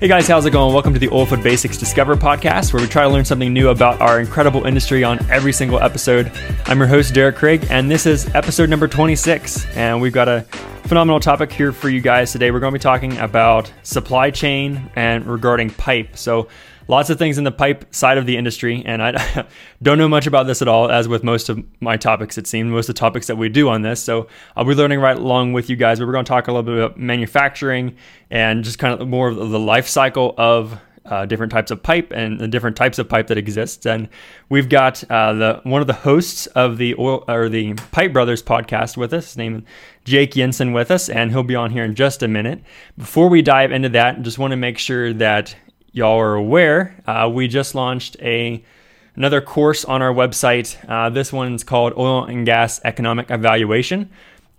Hey guys, how's it going? Welcome to the Oilfield Basics Discover podcast, where we try to learn something new about our incredible industry on every single episode. I'm your host, Derek Craig, and this is episode number 26. And we've got a phenomenal topic here for you guys today. We're going to be talking about supply chain and regarding pipe. So, lots of things in the pipe side of the industry, and I don't know much about this at all, as with most of my topics, it seems, most of the topics that we do on this. So I'll be learning right along with you guys, but we're going to talk a little bit about manufacturing and just kind of more of the life cycle of uh, different types of pipe and the different types of pipe that exists. And we've got uh, the one of the hosts of the oil or the Pipe Brothers podcast with us, named Jake Jensen, with us, and he'll be on here in just a minute. Before we dive into that, just want to make sure that y'all are aware, uh, we just launched a another course on our website. Uh, this one's called Oil and Gas Economic Evaluation.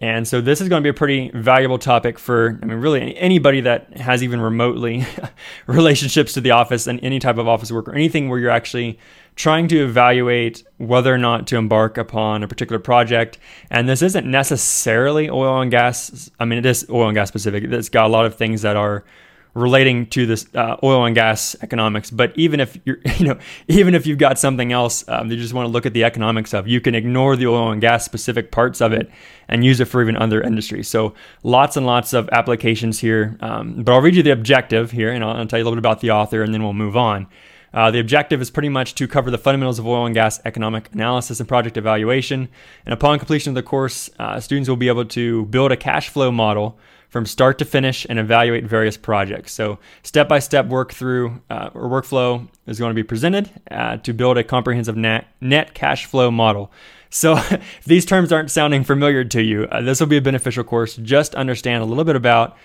And so this is going to be a pretty valuable topic for, I mean, really anybody that has even remotely relationships to the office and any type of office work or anything where you're actually trying to evaluate whether or not to embark upon a particular project. And this isn't necessarily oil and gas. I mean, it is oil and gas specific. It's got a lot of things that are relating to this uh, oil and gas economics. But even if you're, you know, even if you've got something else um, you just want to look at the economics of, you can ignore the oil and gas specific parts of it and use it for even other industries. So lots and lots of applications here. Um, but I'll read you the objective here, and I'll, I'll, tell you a little bit about the author, and then we'll move on. Uh, the objective is pretty much to cover the fundamentals of oil and gas economic analysis and project evaluation. And upon completion of the course, uh, students will be able to build a cash flow model from start to finish and evaluate various projects. So, step by step work through uh, or workflow is going to be presented uh, to build a comprehensive net, net cash flow model. So, if these terms aren't sounding familiar to you, uh, this will be a beneficial course. Just understand a little bit about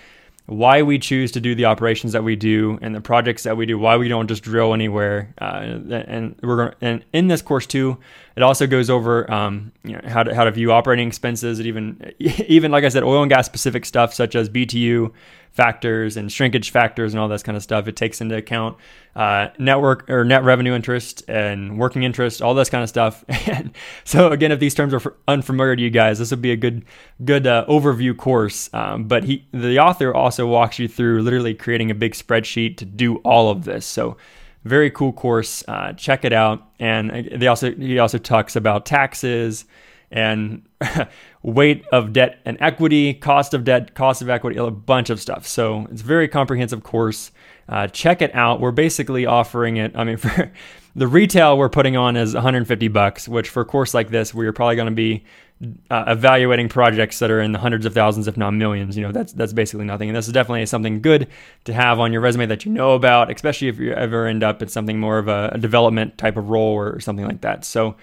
why we choose to do the operations that we do and the projects that we do, why we don't just drill anywhere. Uh, and we're going and in this course too, it also goes over um, you know, how to how to view operating expenses and even even like I said, oil and gas specific stuff such as BTU, factors and shrinkage factors and all this kind of stuff. It takes into account uh, network or net revenue interest and working interest, all this kind of stuff. And so again, if these terms are unfamiliar to you guys, this would be a good good uh, overview course. Um, but he, the author, also walks you through literally creating a big spreadsheet to do all of this. So very cool course. Uh, check it out. And uh, they also he also talks about taxes and weight of debt and equity, cost of debt, cost of equity, a bunch of stuff. So it's a very comprehensive course. Uh, check it out. We're basically offering it. I mean, for the retail we're putting on is 150 bucks, which for a course like this, where you're probably going to be uh, evaluating projects that are in the hundreds of thousands, if not millions, you know, that's that's basically nothing. And this is definitely something good to have on your resume that you know about, especially if you ever end up at something more of a, a development type of role or something like that. So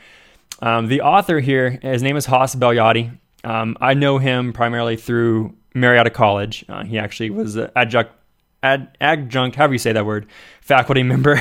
um, the author here, his name is Hoss Belyadi. Um, I know him primarily through Marietta College. Uh, he actually was an adjunct, ad, adjunct, however you say that word, faculty member.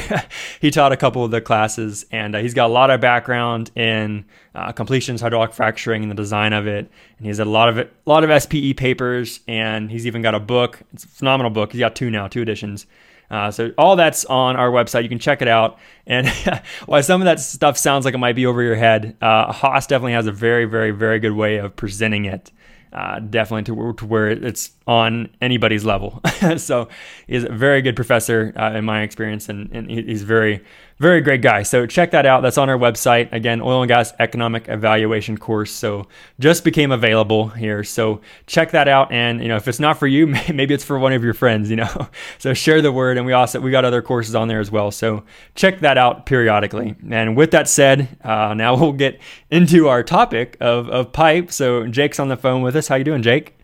he taught a couple of the classes, and uh, he's got a lot of background in uh, completions, hydraulic fracturing, and the design of it. And he's had a lot of a lot of SPE papers, and he's even got a book. It's a phenomenal book. He's got two now, two editions. Uh, so all that's on our website. You can check it out. And while some of that stuff sounds like it might be over your head, uh, Hoss definitely has a very, very, very good way of presenting it. Uh, definitely to, to, where it's on anybody's level. so he's a very good professor uh, in my experience, and, and he's very very great guy. So check that out. That's on our website. Again, oil and gas economic evaluation course. So just became available here. So check that out. And you know, if it's not for you, maybe it's for one of your friends. You know, so share the word. And we also we got other courses on there as well. So check that out periodically. And with that said, uh, now we'll get into our topic of of pipe. So Jake's on the phone with us. How you doing, Jake?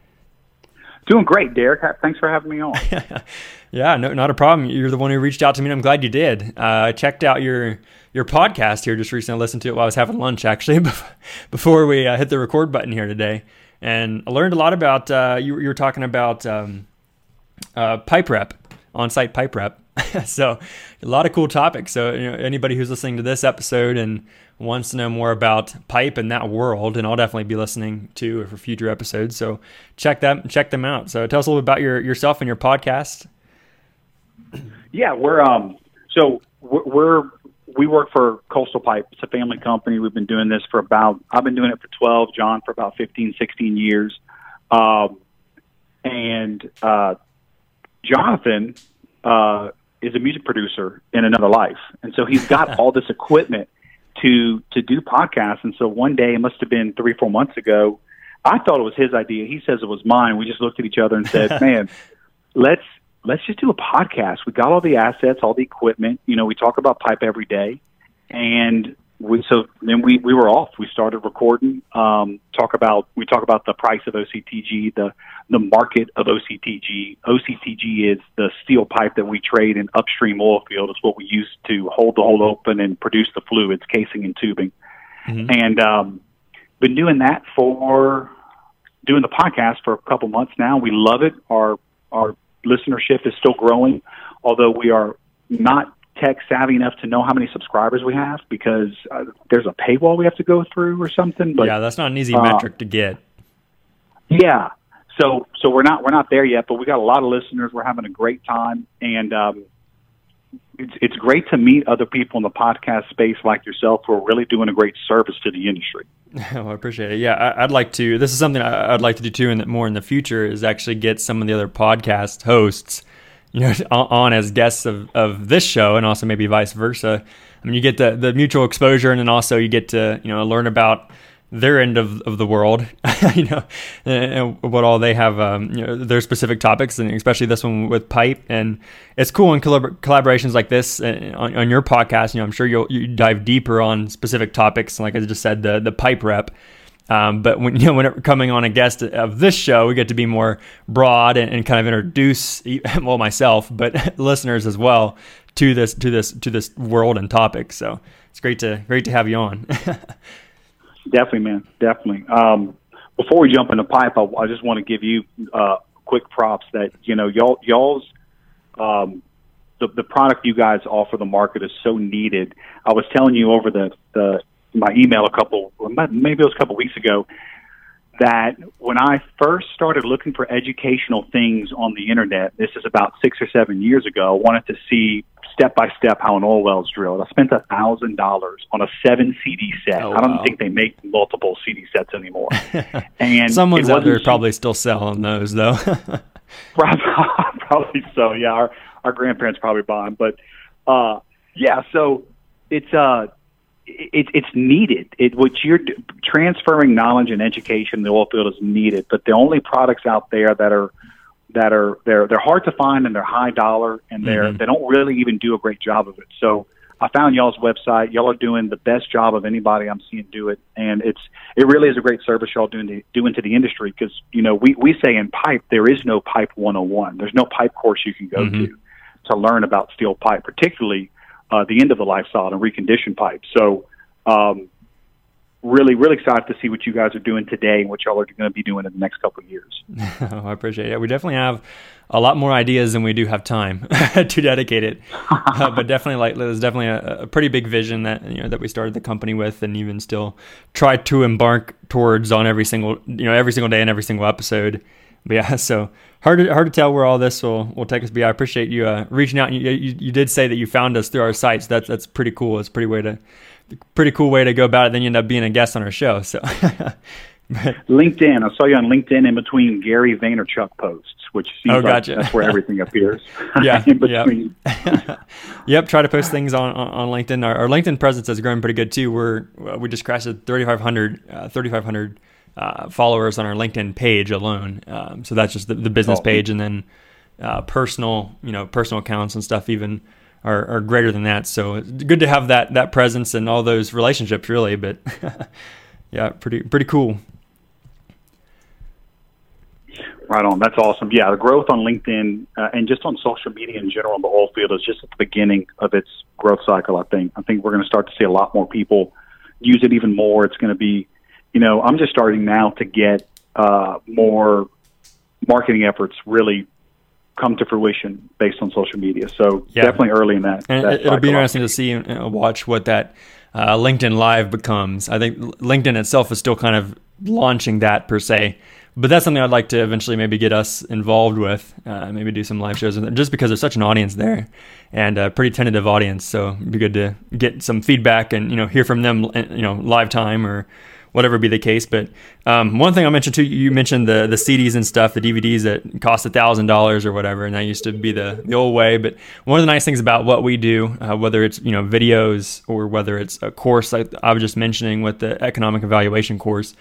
Doing great, Derek. Thanks for having me on. Yeah, no, not a problem. You're the one who reached out to me, and I'm glad you did. Uh, I checked out your your podcast here just recently. I listened to it while I was having lunch, actually, before we uh, hit the record button here today, and I learned a lot about. Uh, you, you, were talking about um, uh, pipe rep, on-site pipe rep. so a lot of cool topics. So you know, anybody who's listening to this episode and wants to know more about pipe and that world, and I'll definitely be listening to for future episodes. So check them check them out. So tell us a little bit about your yourself and your podcast. Yeah, we're um so we're we work for Coastal Pipe. It's a family company. We've been doing this for about I've been doing it for 12, John for about 15, 16 years. Um and uh Jonathan uh, is a music producer in another life, and so he's got all this equipment to to do podcasts. And so one day, it must have been three four months ago. I thought it was his idea. He says it was mine. We just looked at each other and said, "Man, let's let's just do a podcast. We got all the assets, all the equipment. You know, we talk about pipe every day, and we, so then we we were off. We started recording. Um, talk about we talk about the price of OCTG, the the market of OCTG. OCTG is the steel pipe that we trade in upstream oil field. It's what we use to hold the hole open and produce the fluids, casing and tubing. Mm-hmm. And um, been doing that for doing the podcast for a couple months now. We love it. Our our listenership is still growing, although we are not tech savvy enough to know how many subscribers we have because uh, there's a paywall we have to go through or something. But yeah, that's not an easy uh, metric to get. Yeah, so so we're not we're not there yet, but we got a lot of listeners. We're having a great time, and um, it's it's great to meet other people in the podcast space like yourself who are really doing a great service to the industry. well, I appreciate it. Yeah, I, would like to. This is something I'd like to do too, and more in the future is actually get some of the other podcast hosts, you know, on as guests of, of this show, and also maybe vice versa. I mean, you get the the mutual exposure, and then also you get to you know learn about their end of, of the world, you know, and what all they have, um, you know, their specific topics, and especially this one with pipe. And it's cool in collab- collaborations like this uh, on, on, your podcast. You know, I'm sure you'll you dive deeper on specific topics, like I just said, the the pipe rep. Um, but when you know when coming on a guest of this show, we get to be more broad and, and kind of introduce well myself, but listeners as well to this to this to this world and topic. So it's great to great to have you on. Definitely, man. Definitely. Um, before we jump into pipe, I, I just want to give you uh, quick props that you know y'all y'all's um, the the product you guys offer the market is so needed. I was telling you over the the my email a couple maybe it was a couple weeks ago that when I first started looking for educational things on the internet, this is about six or seven years ago, I wanted to see step by step how an oil well is drilled. I spent a thousand dollars on a seven CD set. Oh, I don't wow. think they make multiple CD sets anymore. And someone's out there probably still selling those though. probably so. Yeah, our our grandparents probably bought them, but uh, yeah. So it's uh it, it's needed. It what you're transferring knowledge and education in the oil field is needed. But the only products out there that are that are they're they're hard to find and they're high dollar and they're mm-hmm. they don't really even do a great job of it. So I found y'all's website. Y'all are doing the best job of anybody I'm seeing do it, and it's it really is a great service y'all doing to, doing to the industry because you know we we say in pipe there is no pipe 101. There's no pipe course you can go mm-hmm. to to learn about steel pipe, particularly uh, the end of the life and reconditioned pipe. So um, really, really excited to see what you guys are doing today and what y'all are going to be doing in the next couple of years. oh, I appreciate it. We definitely have a lot more ideas than we do have time to dedicate it. Uh, but definitely, like there's definitely a, a, pretty big vision that you know that we started the company with, and even still try to embark towards on every single you know every single day and every single episode. But yeah, so hard to hard to tell where all this will, will take us. Yeah, I appreciate you uh, reaching out. You, you, you did say that you found us through our sites. That's that's pretty cool. It's a pretty way to pretty cool way to go about it. Then you end up being a guest on our show. So. LinkedIn. I saw you on LinkedIn in between Gary Vaynerchuk posts, which seems oh, gotcha. like that's where everything appears. yeah, in between. Yep. yep. Try to post things on on LinkedIn. Our, our, LinkedIn presence has grown pretty good too. We're we just crashed at 3,500 uh, 3,500 uh, followers on our LinkedIn page alone. Um, so that's just the, the business oh. page, and then uh, personal, you know, personal accounts and stuff even are, are greater than that. So it's good to have that that presence and all those relationships, really. But yeah, pretty pretty cool. Right on. That's awesome. Yeah, the growth on LinkedIn uh, and just on social media in general in the whole field is just at the beginning of its growth cycle. I think. I think we're going to start to see a lot more people use it even more. It's going to be, you know, I'm just starting now to get uh, more marketing efforts really come to fruition based on social media. So yeah. definitely early in that. And that it'll be interesting to see and watch what that uh, LinkedIn Live becomes. I think LinkedIn itself is still kind of launching that per se. But that's something I'd like to eventually maybe get us involved with. Uh, maybe do some live shows, just because there's such an audience there, and a pretty tentative audience. So it'd be good to get some feedback and you know hear from them, you know, live time or whatever be the case. But um, one thing I mentioned too, you mentioned the the CDs and stuff, the DVDs that cost a thousand dollars or whatever, and that used to be the the old way. But one of the nice things about what we do, uh, whether it's you know videos or whether it's a course like I was just mentioning with the economic evaluation course,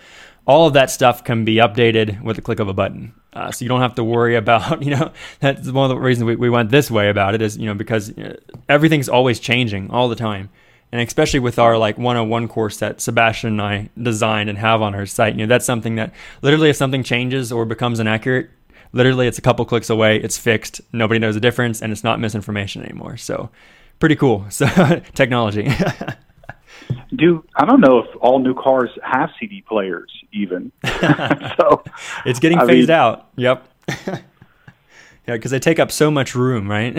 all of that stuff can be updated with a click of a button. Uh, so you don't have to worry about, you know, that's one of the reasons we, we went this way about it is, you know, because uh, everything's always changing all the time and especially with our like 101 course that Sebastian and I designed and have on our site, you know, that's something that literally if something changes or becomes inaccurate, literally it's a couple clicks away, it's fixed, nobody knows the difference, and it's not misinformation anymore. So pretty cool. So technology. Do I don't know if all new cars have CD players even. so it's getting I phased mean, out. Yep. yeah, because they take up so much room, right?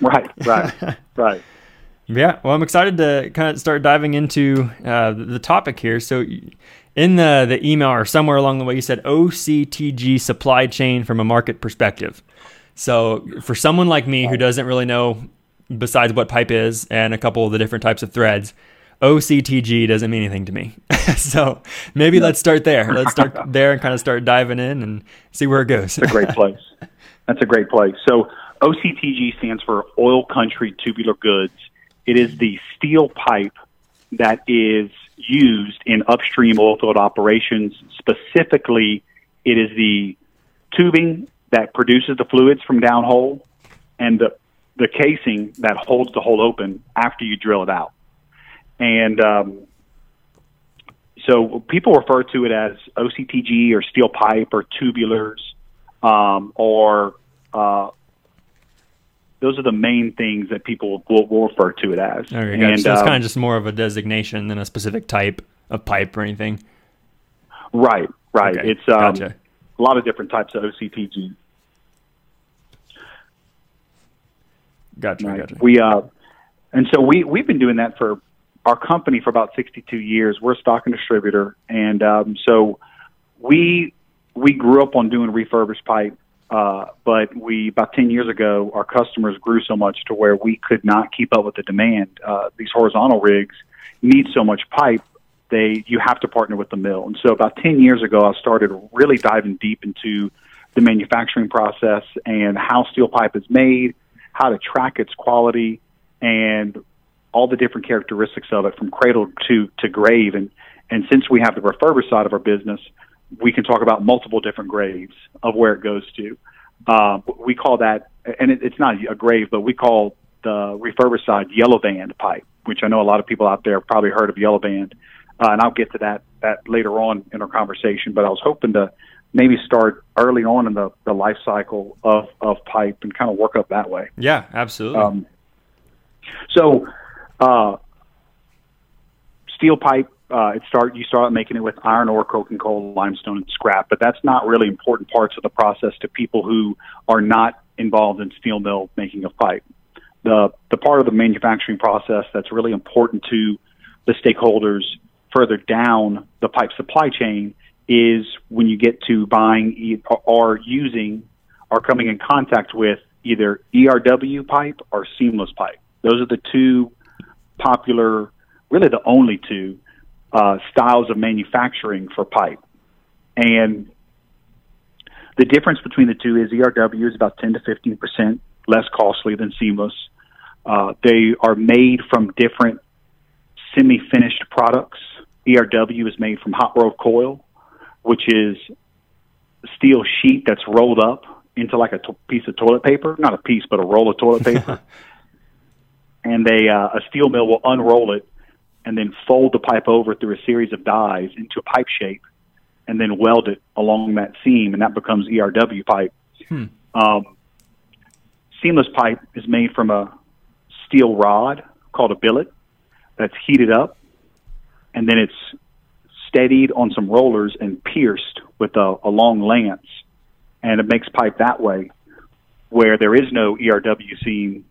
right, right, right. Yeah, well, I'm excited to kind of start diving into uh, the topic here. So, in the the email or somewhere along the way, you said OCTG supply chain from a market perspective. So, for someone like me who doesn't really know besides what pipe is and a couple of the different types of threads, OCTG doesn't mean anything to me. so maybe let's start there. Let's start there and kind of start diving in and see where it goes. That's a great place. That's a great place. So OCTG stands for Oil Country Tubular Goods it is the steel pipe that is used in upstream oilfield operations. Specifically, it is the tubing that produces the fluids from downhole and the, the casing that holds the hole open after you drill it out. And um, so people refer to it as OCTG or steel pipe or tubulars um, or uh, those are the main things that people will, will refer to it as. Okay, and so it's um, kind of just more of a designation than a specific type of pipe or anything. Right, right. Okay, it's um, gotcha. a lot of different types of OCTG. Gotcha, right. gotcha. We uh, and so we we've been doing that for our company for about 62 years. We're a stock and distributor, and um, so we we grew up on doing refurbished pipe uh, but we about 10 years ago, our customers grew so much to where we could not keep up with the demand. Uh, these horizontal rigs need so much pipe, they you have to partner with the mill. And so about 10 years ago, I started really diving deep into the manufacturing process and how steel pipe is made, how to track its quality, and all the different characteristics of it from cradle to to grave. And and since we have the refurbished side of our business, we can talk about multiple different graves of where it goes to. Uh, we call that, and it, it's not a grave, but we call the refurbished side yellow band pipe, which I know a lot of people out there probably heard of yellow band. Uh, and I'll get to that, that later on in our conversation, but I was hoping to maybe start early on in the, the life cycle of, of pipe and kind of work up that way. Yeah, absolutely. Um, so, uh, steel pipe uh, it start you start making it with iron ore, coking coal, limestone, and scrap. But that's not really important parts of the process to people who are not involved in steel mill making of pipe. The the part of the manufacturing process that's really important to the stakeholders further down the pipe supply chain is when you get to buying or using or coming in contact with either ERW pipe or seamless pipe. Those are the two popular, really the only two uh, styles of manufacturing for pipe. And the difference between the two is ERW is about 10 to 15 percent less costly than seamless. Uh, they are made from different semi-finished products. ERW is made from hot rolled coil, which is steel sheet that's rolled up into like a to- piece of toilet paper, not a piece, but a roll of toilet paper. and they uh, a steel mill will unroll it and then fold the pipe over through a series of dies into a pipe shape and then weld it along that seam, and that becomes ERW pipe. Hmm. Um, seamless pipe is made from a steel rod called a billet that's heated up, and then it's steadied on some rollers and pierced with a, a long lance, and it makes pipe that way, where there is no ERW seam,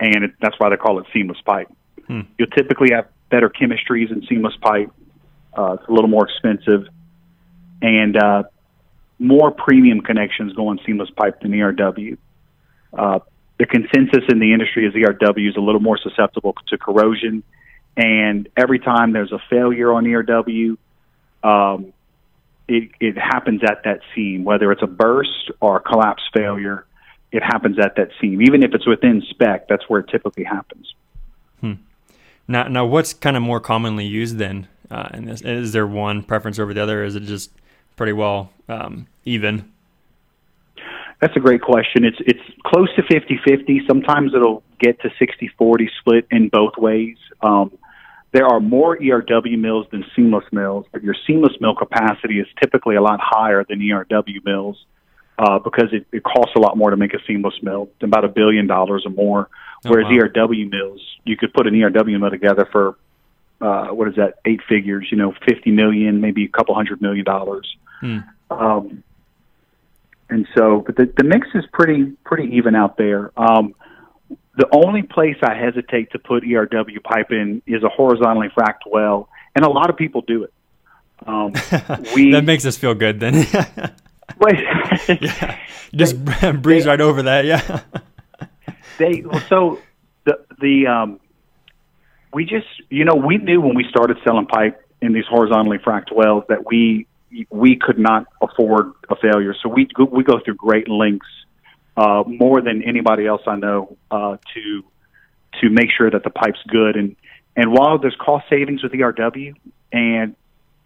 and it, that's why they call it seamless pipe. Hmm. You'll typically have better chemistries in seamless pipe. Uh, it's a little more expensive, and uh, more premium connections go on seamless pipe than ERW. Uh, the consensus in the industry is ERW is a little more susceptible to corrosion and every time there's a failure on ERW, um, it, it happens at that seam, whether it's a burst or a collapse failure. It happens at that seam, even if it's within spec. That's where it typically happens. Now, now, what's kind of more commonly used then? Uh, in this, is there one preference over the other? Is it just pretty well um, even? That's a great question. It's it's close to 50-50. Sometimes it'll get to 60-40 split in both ways. Um, there are more ERW mills than seamless mills, but your seamless mill capacity is typically a lot higher than ERW mills uh, because it, it costs a lot more to make a seamless mill, about a billion dollars or more. Oh, Whereas wow. ERW mills, you could put an ERW mill together for uh, what is that? Eight figures, you know, fifty million, maybe a couple hundred million dollars. Hmm. Um, and so, but the, the mix is pretty pretty even out there. Um, the only place I hesitate to put ERW pipe in is a horizontally fracked well, and a lot of people do it. Um, we, that makes us feel good then. yeah, just breeze right over that. Yeah. They so the the um, we just you know we knew when we started selling pipe in these horizontally fracked wells that we we could not afford a failure. So we we go through great lengths uh, more than anybody else I know uh, to to make sure that the pipe's good. And and while there's cost savings with ERW, and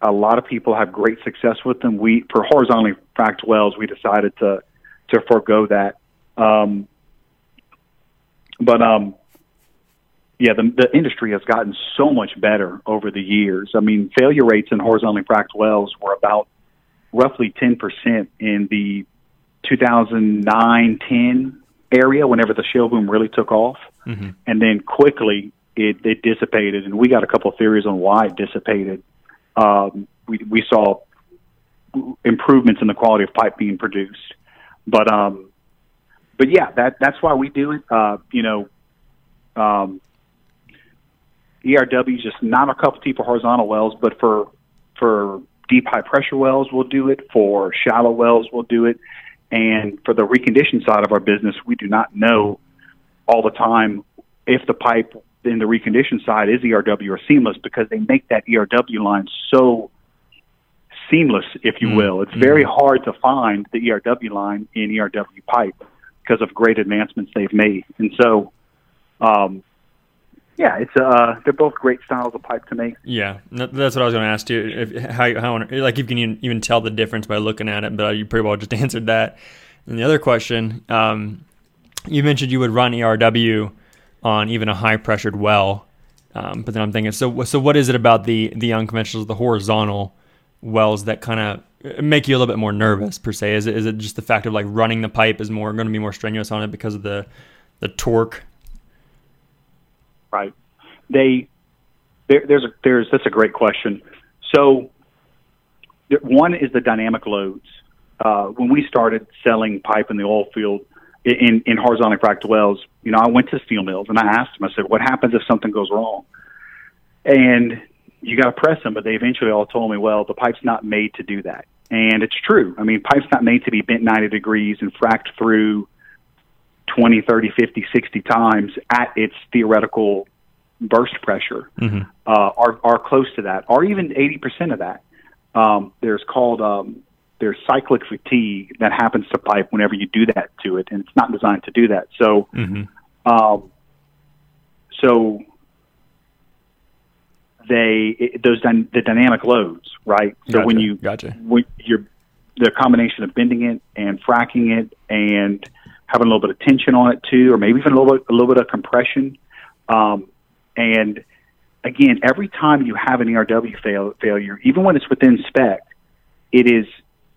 a lot of people have great success with them, we for horizontally fracked wells, we decided to to forego that. Um, but um, yeah, the, the industry has gotten so much better over the years. I mean, failure rates in horizontally fracked wells were about roughly 10% in the 2009 10 area whenever the shale boom really took off. Mm-hmm. And then quickly it, it dissipated. And we got a couple of theories on why it dissipated. Um, we, we saw improvements in the quality of pipe being produced. But, um, but yeah, that, that's why we do it. Uh, you know, um, ERW is just not a cup of tea for horizontal wells, but for, for deep high pressure wells, we'll do it. For shallow wells, we'll do it. And for the recondition side of our business, we do not know all the time if the pipe in the recondition side is ERW or seamless because they make that ERW line so seamless, if you mm-hmm. will. It's very mm-hmm. hard to find the ERW line in ERW pipe because of great advancements they've made. And so, um, yeah, it's uh, they're both great styles of pipe to make. Yeah, that's what I was going to ask you. If how how like you can even tell the difference by looking at it, but you pretty well just answered that. And the other question, um, you mentioned you would run ERW on even a high pressured well, um, but then I'm thinking, so so what is it about the the unconventional, the horizontal wells that kind of make you a little bit more nervous per se? Is it is it just the fact of like running the pipe is more going to be more strenuous on it because of the the torque right? They there, there's a, there's that's a great question. So one is the dynamic loads. Uh, when we started selling pipe in the oil field in, in horizontally fracked wells, you know, I went to steel mills and I asked them, I said, what happens if something goes wrong? And you got to press them, but they eventually all told me, well, the pipe's not made to do that. And it's true. I mean, pipe's not made to be bent 90 degrees and fracked through 20, 30, 50, 60 times at its theoretical burst pressure mm-hmm. uh, are, are close to that, or even 80% of that. Um, there's called um, there's cyclic fatigue that happens to pipe whenever you do that to it, and it's not designed to do that. So, mm-hmm. um, so they it, those dy- the dynamic loads, right? So gotcha. when you gotcha when you're the combination of bending it and fracking it and having a little bit of tension on it too, or maybe even a little bit, a little bit of compression. Um, and again, every time you have an ERW fail, failure, even when it's within spec, it is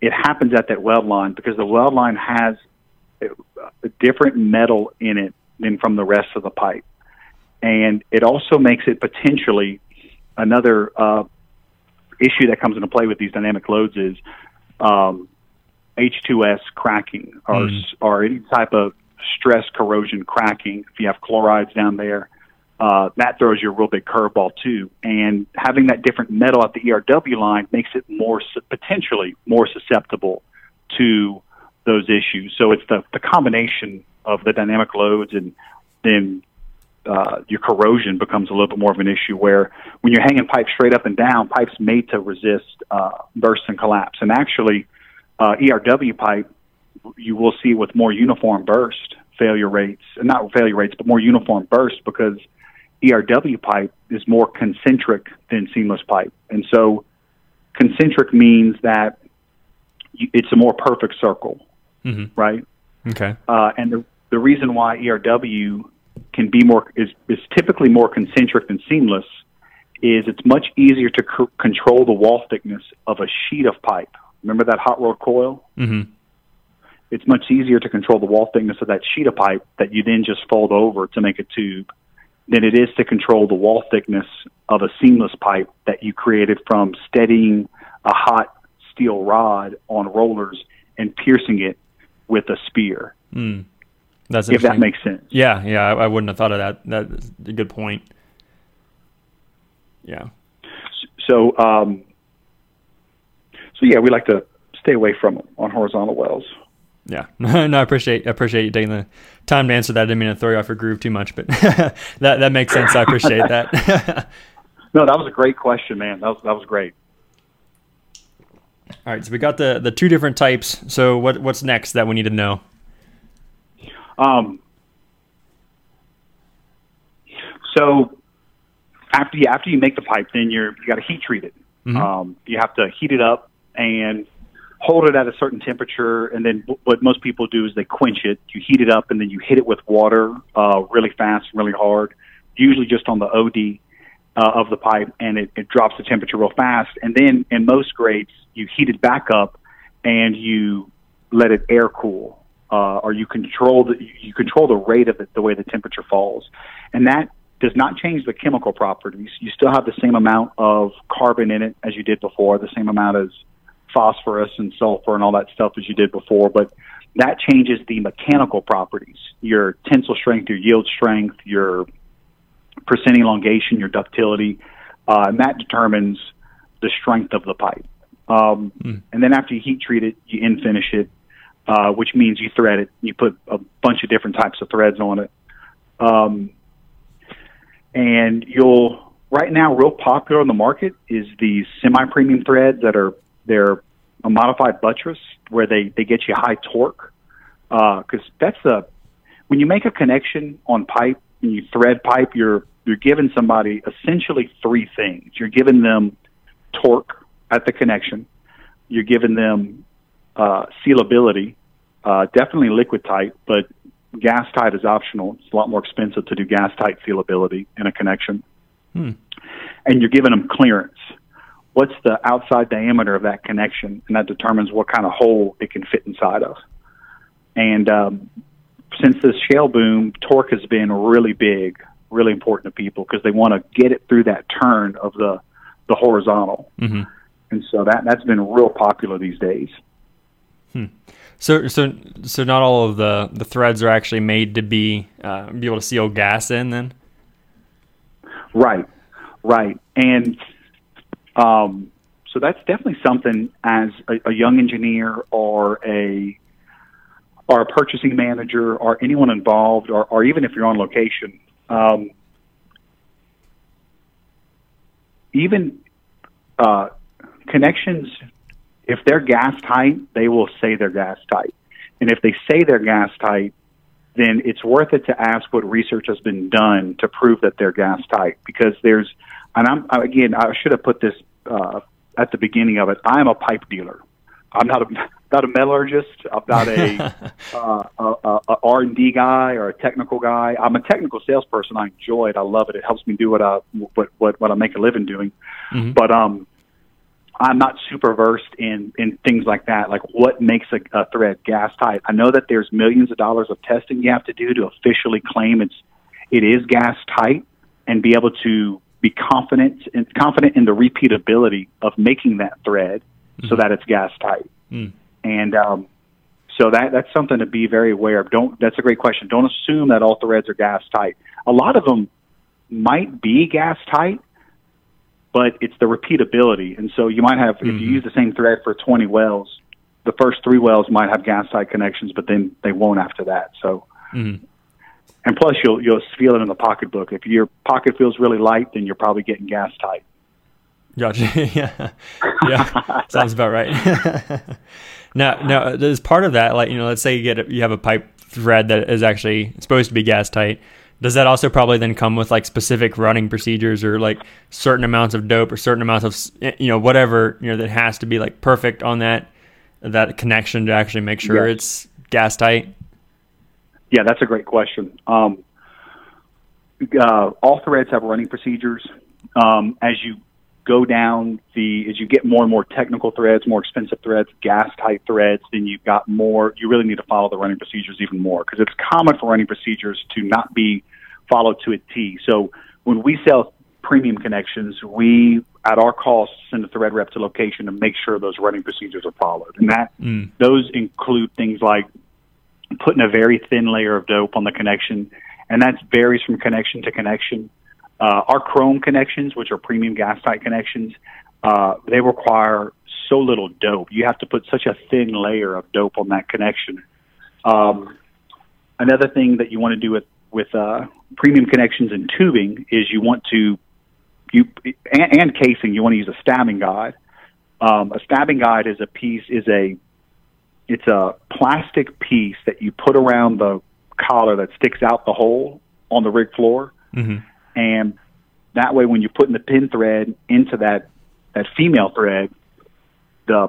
it happens at that weld line because the weld line has a, a different metal in it than from the rest of the pipe, and it also makes it potentially another uh, issue that comes into play with these dynamic loads is um, H2S cracking or, mm. or any type of stress corrosion cracking. If you have chlorides down there, uh, that throws you a real big curveball too. And having that different metal at the ERW line makes it more potentially more susceptible to those issues. So it's the, the combination of the dynamic loads and then uh, your corrosion becomes a little bit more of an issue. Where when you're hanging pipes straight up and down, pipes made to resist uh, burst and collapse. And actually, uh, ERW pipe you will see with more uniform burst failure rates, and not failure rates, but more uniform burst because ERW pipe is more concentric than seamless pipe, and so concentric means that it's a more perfect circle, mm-hmm. right? Okay. Uh, and the the reason why ERW can be more is is typically more concentric than seamless is it's much easier to c- control the wall thickness of a sheet of pipe. Remember that hot rolled coil? Mm-hmm. It's much easier to control the wall thickness of that sheet of pipe that you then just fold over to make a tube than it is to control the wall thickness of a seamless pipe that you created from steadying a hot steel rod on rollers and piercing it with a spear. Mm. That's if that makes sense. Yeah, yeah, I, I, wouldn't have thought of that. That's a good point. Yeah. So, um, so yeah, we like to stay away from them on horizontal wells. Yeah, no, I appreciate I appreciate you taking the time to answer that. I didn't mean to throw you off your groove too much, but that that makes sense. I appreciate that. no, that was a great question, man. That was that was great. All right, so we got the the two different types. So what what's next that we need to know? Um. So after you after you make the pipe, then you're you got to heat treat it. Mm-hmm. Um, you have to heat it up and hold it at a certain temperature, and then what most people do is they quench it. You heat it up, and then you hit it with water uh, really fast, really hard, usually just on the OD uh, of the pipe, and it, it drops the temperature real fast. And then in most grades, you heat it back up, and you let it air cool, uh, or you control the you control the rate of it, the way the temperature falls, and that does not change the chemical properties. You still have the same amount of carbon in it as you did before, the same amount as phosphorus and sulfur and all that stuff as you did before, but that changes the mechanical properties, your tensile strength, your yield strength, your percent elongation, your ductility, uh, and that determines the strength of the pipe. Um, mm. And then after you heat treat it, you end finish it, uh, which means you thread it. You put a bunch of different types of threads on it. Um, and you'll, right now, real popular on the market is these semi premium threads that are they're a modified buttress where they, they get you high torque. Because uh, that's the when you make a connection on pipe and you thread pipe, you're you're giving somebody essentially three things. You're giving them torque at the connection. You're giving them uh, sealability, uh, definitely liquid tight, but gas tight is optional. It's a lot more expensive to do gas tight sealability in a connection. Hmm. And you're giving them clearance what's the outside diameter of that connection, and that determines what kind of hole it can fit inside of. And um, since this shale boom, torque has been really big, really important to people because they want to get it through that turn of the the horizontal. Mm-hmm. And so that that's been real popular these days. So so so not all of the the threads are actually made to be uh, be able to seal gas in then. Right, right, and um, so that's definitely something as a, a young engineer or a or a purchasing manager or anyone involved, or, or even if you're on location, um, even uh, connections, if they're gas tight, they will say they're gas tight. And if they say they're gas tight, then it's worth it to ask what research has been done to prove that they're gas tight because there's and I'm again I should have put this uh, at the beginning of it. I'm a pipe dealer. I'm not a not a metallurgist. I'm not a, uh, a, a R and D guy or a technical guy. I'm a technical salesperson. I enjoy it. I love it. It helps me do what I what what, what I make a living doing. Mm-hmm. But um, I'm not super versed in in things like that. Like what makes a, a thread gas tight? I know that there's millions of dollars of testing you have to do to officially claim it's it is gas tight and be able to be confident in, confident in the repeatability of making that thread mm-hmm. so that it's gas tight. Mm. And um, so that that's something to be very aware of. Don't that's a great question. Don't assume that all threads are gas tight. A lot of them might be gas tight, but it's the repeatability. And so you might have mm-hmm. if you mm-hmm. use the same thread for 20 wells, the first three wells might have gas tight connections, but then they won't after that. So mm-hmm. and plus you'll you'll feel it in the pocketbook. If your pocket feels really light, then you're probably getting gas tight. Gotcha. yeah, yeah, sounds about right. now, now, there's part of that, like you know, let's say you get a, you have a pipe thread that is actually supposed to be gas tight. Does that also probably then come with like specific running procedures or like certain amounts of dope or certain amounts of you know whatever you know that has to be like perfect on that that connection to actually make sure yes. it's gas tight? Yeah, that's a great question. Um, uh, all threads have running procedures. Um, as you go down the as you get more and more technical threads, more expensive threads, gas type threads, then you've got more. You really need to follow the running procedures even more because it's common for running procedures to not be followed to a T. So when we sell premium connections, we at our cost send a thread rep to location to make sure those running procedures are followed, and that mm. those include things like putting a very thin layer of dope on the connection, and that varies from connection to connection. Uh, our Chrome connections, which are premium gas tight connections, uh, they require so little dope. You have to put such a thin layer of dope on that connection. Um, another thing that you want to do with with uh, premium connections and tubing is you want to you and, and casing. You want to use a stabbing guide. Um, a stabbing guide is a piece is a it's a plastic piece that you put around the collar that sticks out the hole on the rig floor. Mm-hmm and that way when you're putting the pin thread into that that female thread, the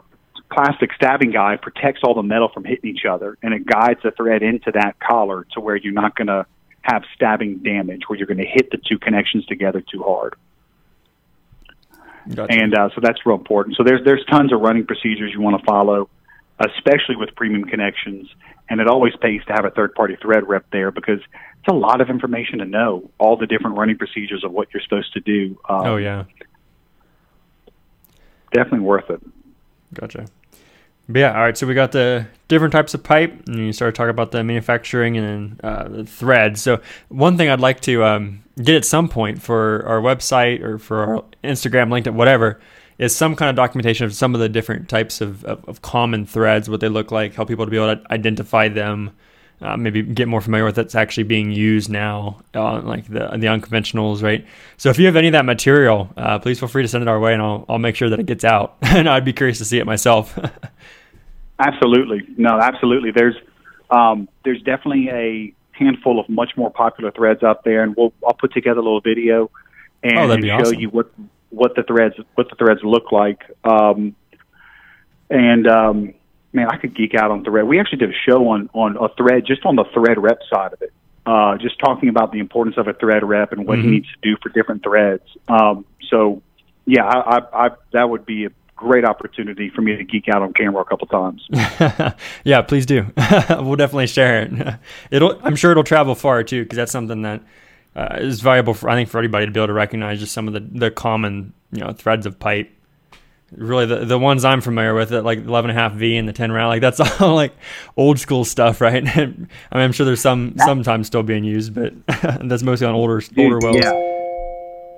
plastic stabbing guide protects all the metal from hitting each other, and it guides the thread into that collar to where you're not going to have stabbing damage, where you're going to hit the two connections together too hard. Gotcha. And uh, so that's real important. So there's there's tons of running procedures you want to follow, especially with premium connections, and it always pays to have a third party thread rep there because it's a lot of information to know all the different running procedures of what you're supposed to do. Um, oh yeah, definitely worth it. Gotcha. But yeah, all right. So we got the different types of pipe, and you started talking about the manufacturing and uh, the threads. So one thing I'd like to um, get at some point for our website or for our Instagram, LinkedIn, whatever, is some kind of documentation of some of the different types of, of, of common threads, what they look like, help people to be able to identify them uh, maybe get more familiar with that's actually being used now, uh, like the the unconventionals, right? So if you have any of that material, uh, please feel free to send it our way, and I'll I'll make sure that it gets out. and I'd be curious to see it myself. absolutely, no, absolutely. There's um, there's definitely a handful of much more popular threads out there, and we'll I'll put together a little video and, oh, and show awesome. you what what the threads what the threads look like. Um, and um, man, I could geek out on thread. We actually did a show on on a thread just on the thread rep side of it, uh, just talking about the importance of a thread rep and what mm-hmm. he needs to do for different threads. Um, so, yeah, I, I, I, that would be a great opportunity for me to geek out on camera a couple times. yeah, please do. we'll definitely share it. It'll, I'm sure it'll travel far too, because that's something that uh, is valuable for I think for anybody to be able to recognize just some of the the common you know threads of pipe really the, the ones I'm familiar with, it like 11 and a half V and the 10 round, like that's all like old school stuff, right? I mean, I'm sure there's some sometimes still being used, but that's mostly on older older wells. Yeah.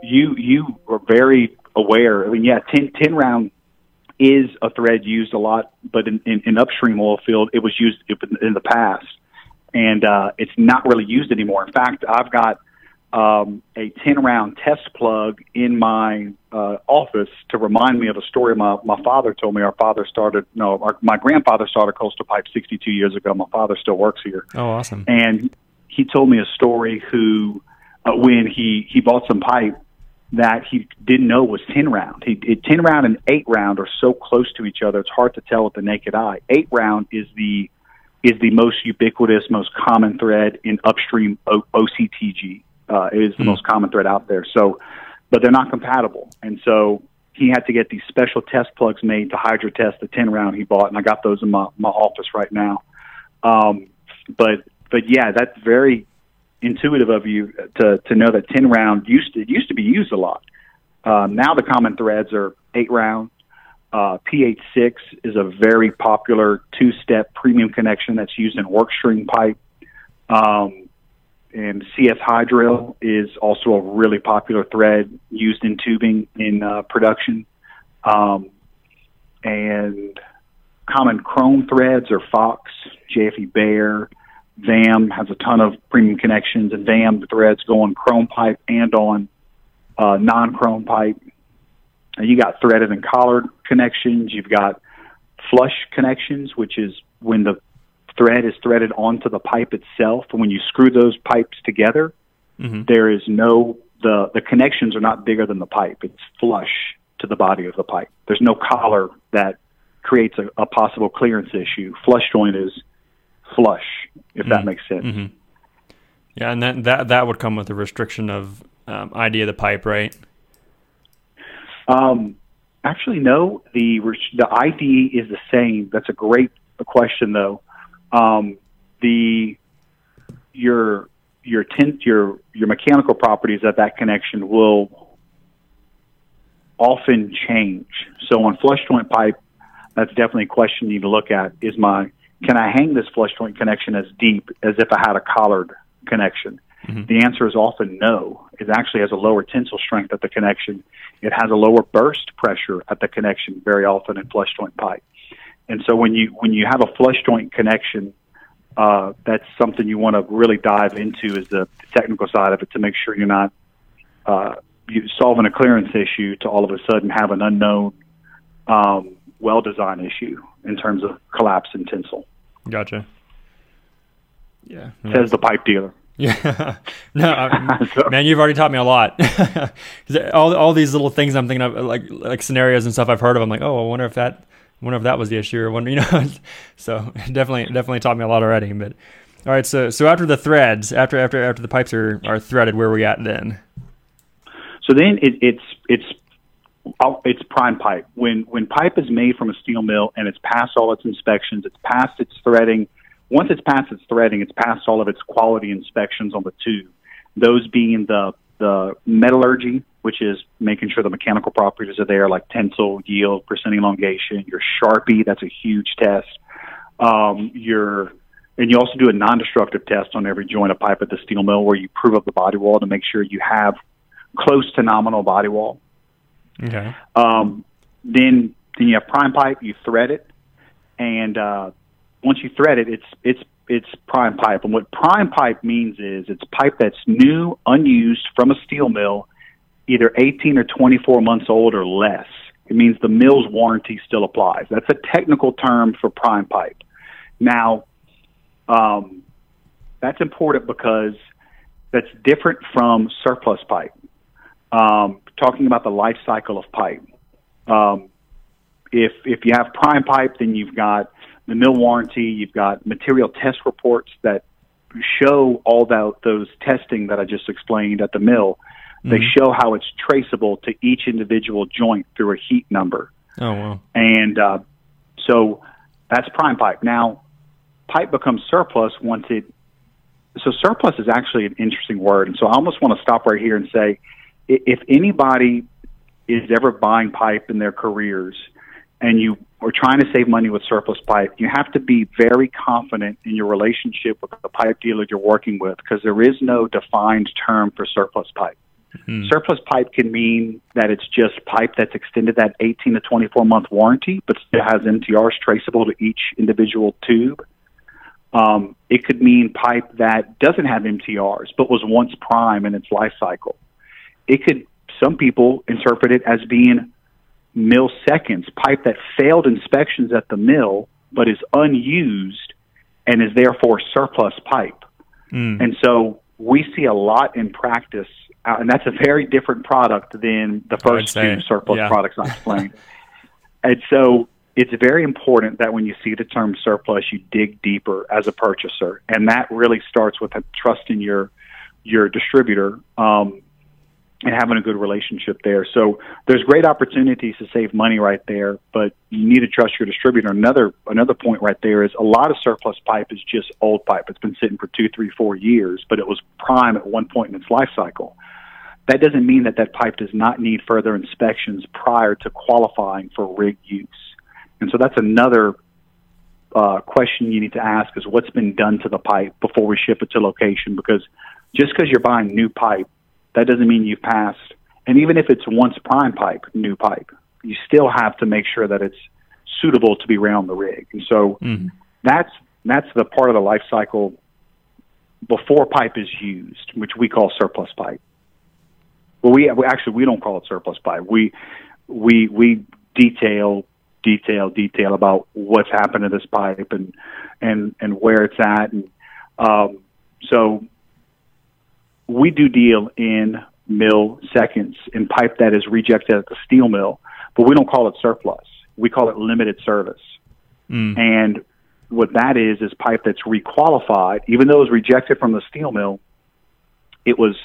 You you were very aware. I mean, yeah, 10, 10 round is a thread used a lot, but in, in, in upstream oil field, it was used in the past, and uh, it's not really used anymore. In fact, I've got um, a 10 round test plug in my uh, office to remind me of a story my, my father told me. Our father started, no, our, my grandfather started Coastal Pipe 62 years ago. My father still works here. Oh, awesome. And he told me a story who, uh, when he, he bought some pipe that he didn't know was 10 round. He, it, 10 round and 8 round are so close to each other, it's hard to tell with the naked eye. 8 round is the is the most ubiquitous, most common thread in upstream o- OCTG uh, is the mm. most common thread out there. So, but they're not compatible, and so he had to get these special test plugs made to hydro test the 10 round he bought, and I got those in my my office right now. Um, but but yeah, that's very intuitive of you to to know that 10 round used to it used to be used a lot. Uh, now the common threads are eight round. Uh, PH6 is a very popular two-step premium connection that's used in work string pipe. Um, and CS Hydril is also a really popular thread used in tubing in uh, production. Um, and common chrome threads are Fox, JFE Bear, VAM has a ton of premium connections, and VAM threads go on chrome pipe and on uh, non-chrome pipe. And you got threaded and collared connections. You've got flush connections, which is when the thread is threaded onto the pipe itself. And when you screw those pipes together, mm-hmm. there is no the the connections are not bigger than the pipe. It's flush to the body of the pipe. There's no collar that creates a, a possible clearance issue. Flush joint is flush, if mm-hmm. that makes sense. Mm-hmm. Yeah, and that that that would come with the restriction of um, ID of the pipe, right? Um, actually, no. The the ID is the same. That's a great question, though. Um, the your your tint your your mechanical properties of that connection will often change. So on flush joint pipe, that's definitely a question you need to look at. Is my can I hang this flush joint connection as deep as if I had a collared connection? Mm-hmm. The answer is often no. It actually has a lower tensile strength at the connection. It has a lower burst pressure at the connection very often in flush joint pipe. And so when you when you have a flush joint connection, uh, that's something you want to really dive into is the technical side of it to make sure you're not uh, you solving a clearance issue to all of a sudden have an unknown um, well design issue in terms of collapse and tensile. Gotcha. Yeah. Says the pipe dealer. Yeah. no, I, so, man, you've already taught me a lot. all all these little things I'm thinking of, like like scenarios and stuff I've heard of. I'm like, oh, I wonder if that, I wonder if that was the issue, or wonder, you know. so definitely, definitely taught me a lot already. But all right, so so after the threads, after after after the pipes are are threaded, where are we at then? So then it, it's it's it's prime pipe. When when pipe is made from a steel mill and it's passed all its inspections, it's passed its threading. Once it's passed its threading, it's passed all of its quality inspections on the tube. Those being the the metallurgy, which is making sure the mechanical properties are there, like tensile, yield, percent elongation. Your Charpy, that's a huge test. Um, your and you also do a non-destructive test on every joint of pipe at the steel mill, where you prove up the body wall to make sure you have close to nominal body wall. Okay. Um, then then you have prime pipe. You thread it, and uh, once you thread it, it's it's it's prime pipe. And what prime pipe means is it's pipe that's new, unused from a steel mill, either 18 or 24 months old or less. It means the mill's warranty still applies. That's a technical term for prime pipe. Now, um, that's important because that's different from surplus pipe um, talking about the life cycle of pipe. Um, if if you have prime pipe, then you've got the mill warranty. You've got material test reports that show all that those testing that I just explained at the mill. Mm-hmm. They show how it's traceable to each individual joint through a heat number. Oh wow! And uh, so that's prime pipe. Now, pipe becomes surplus once it. So surplus is actually an interesting word, and so I almost want to stop right here and say if anybody is ever buying pipe in their careers and you are trying to save money with surplus pipe, you have to be very confident in your relationship with the pipe dealer you're working with because there is no defined term for surplus pipe. Mm-hmm. Surplus pipe can mean that it's just pipe that's extended that 18 to 24 month warranty, but still has MTRs traceable to each individual tube. Um, it could mean pipe that doesn't have MTRs, but was once prime in its life cycle it could some people interpret it as being mill seconds pipe that failed inspections at the mill but is unused and is therefore surplus pipe. Mm. And so we see a lot in practice, uh, and that's a very different product than the first two surplus yeah. products I explained. and so it's very important that when you see the term surplus, you dig deeper as a purchaser, and that really starts with trusting your your distributor. Um, and having a good relationship there. So there's great opportunities to save money right there, but you need to trust your distributor. Another another point right there is a lot of surplus pipe is just old pipe. It's been sitting for two, three, four years, but it was prime at one point in its life cycle. That doesn't mean that that pipe does not need further inspections prior to qualifying for rig use. And so that's another uh, question you need to ask is what's been done to the pipe before we ship it to location because just because you're buying new pipe that doesn't mean you've passed. And even if it's once prime pipe, new pipe, you still have to make sure that it's suitable to be around the rig. And so mm-hmm. that's that's the part of the life cycle before pipe is used, which we call surplus pipe. Well, we, we actually we don't call it surplus pipe. We we we detail detail detail about what's happened to this pipe and and and where it's at and um, so we do deal in mill seconds in pipe that is rejected at the steel mill, but we don't call it surplus. We call it limited service. Mm. And what that is is pipe that's requalified, even though it was rejected from the steel mill, it was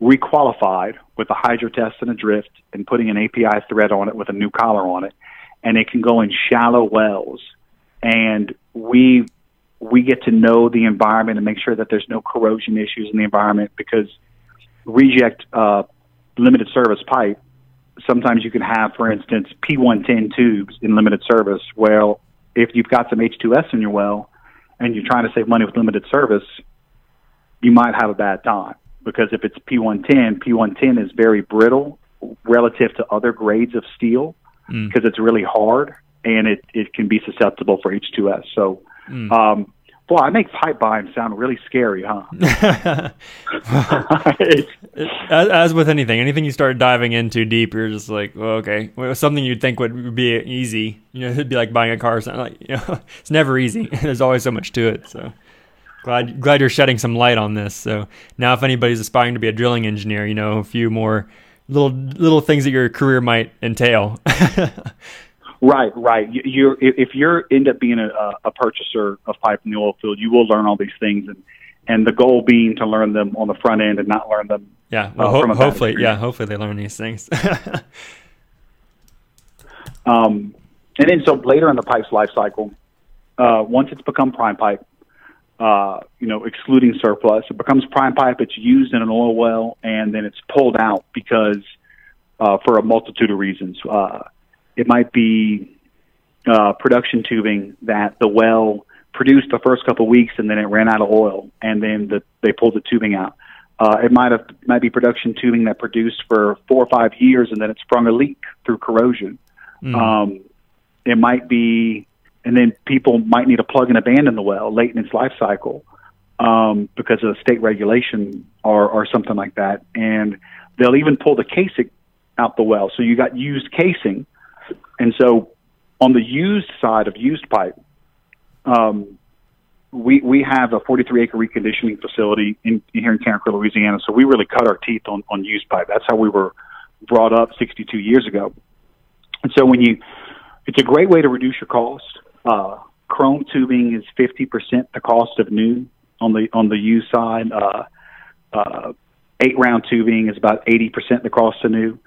requalified with a hydro test and a drift and putting an API thread on it with a new collar on it, and it can go in shallow wells. And we we get to know the environment and make sure that there's no corrosion issues in the environment because reject uh, limited service pipe, sometimes you can have, for instance, P110 tubes in limited service. Well, if you've got some H2S in your well and you're trying to save money with limited service, you might have a bad time because if it's P110, P110 is very brittle relative to other grades of steel mm. because it's really hard and it, it can be susceptible for H2S. So, mm. um, Boy, I make pipe buying sound really scary, huh? as, as, with anything, anything you start diving into deep, you're just like, well, okay, well, something you'd think would be easy. You know, it'd be like buying a car. Or something. Like, you know, it's never easy. There's always so much to it. So glad glad you're shedding some light on this. So now, if anybody's aspiring to be a drilling engineer, you know, a few more little little things that your career might entail. Right, right. You're if you're end up being a, a purchaser of pipe in the oil field, you will learn all these things, and and the goal being to learn them on the front end and not learn them. Yeah, well, uh, ho- hopefully, yeah, hopefully they learn these things. um, and then so later in the pipe's life cycle, uh, once it's become prime pipe, uh, you know, excluding surplus, it becomes prime pipe. It's used in an oil well, and then it's pulled out because uh, for a multitude of reasons. Uh, it might be uh, production tubing that the well produced the first couple of weeks and then it ran out of oil and then the, they pulled the tubing out. Uh, it might have might be production tubing that produced for four or five years and then it sprung a leak through corrosion. Mm. Um, it might be, and then people might need to plug and abandon the well late in its life cycle um, because of state regulation or, or something like that. And they'll even pull the casing out the well. So you got used casing and so on the used side of used pipe, um, we we have a 43 acre reconditioning facility in, here in Carencro, Louisiana. So we really cut our teeth on, on used pipe. That's how we were brought up 62 years ago. And so when you, it's a great way to reduce your cost. Uh, chrome tubing is 50% the cost of new on the on the used side. Uh, uh, eight round tubing is about 80% the cost of new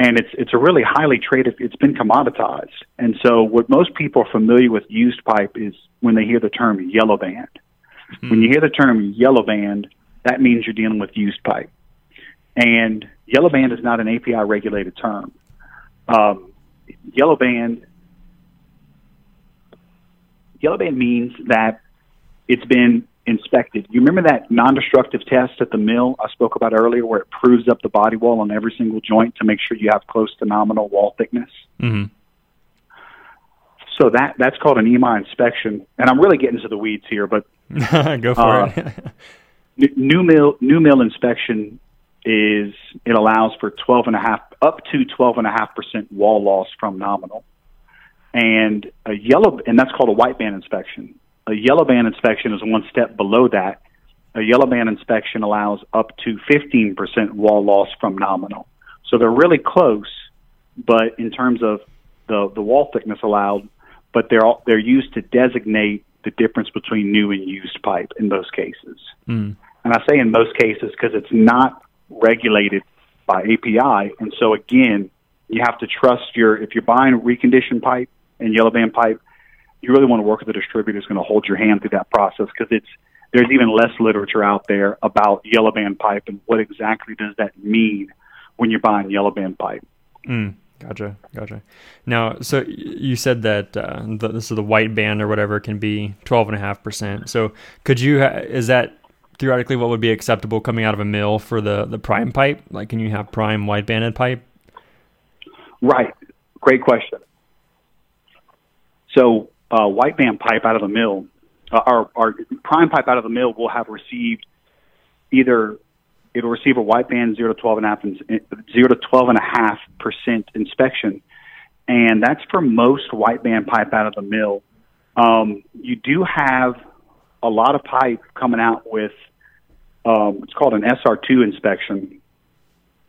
and it's it's a really highly traded. It's been commoditized, and so what most people are familiar with used pipe is when they hear the term yellow band. Mm-hmm. When you hear the term yellow band, that means you're dealing with used pipe, and yellow band is not an API regulated term. Um, yellow band yellow band means that it's been inspected. You remember that non-destructive test at the mill I spoke about earlier, where it proves up the body wall on every single joint to make sure you have close to nominal wall thickness. Mm-hmm. So that that's called an EMI inspection, and I'm really getting into the weeds here, but go for uh, it. new mill new mill inspection is it allows for 12 and a half up to 12 and a half percent wall loss from nominal, and a yellow and that's called a white band inspection. A yellow band inspection is one step below that. A yellow band inspection allows up to 15% wall loss from nominal. So they're really close, but in terms of the, the wall thickness allowed, but they're all, they're used to designate the difference between new and used pipe in most cases. Mm. And I say in most cases because it's not regulated by API, and so again, you have to trust your if you're buying reconditioned pipe and yellow band pipe, you really want to work with a distributor who's going to hold your hand through that process because it's there's even less literature out there about yellow band pipe and what exactly does that mean when you're buying yellow band pipe. Mm, gotcha, gotcha. Now, so you said that uh, the, this is the white band or whatever can be twelve and a half percent. So could you ha- is that theoretically what would be acceptable coming out of a mill for the the prime pipe? Like, can you have prime white banded pipe? Right. Great question. So uh, white band pipe out of the mill, uh, our, our prime pipe out of the mill will have received either it'll receive a white band zero to twelve and a half zero to twelve and a half percent inspection, and that's for most white band pipe out of the mill. Um, you do have a lot of pipe coming out with um, it's called an SR2 inspection,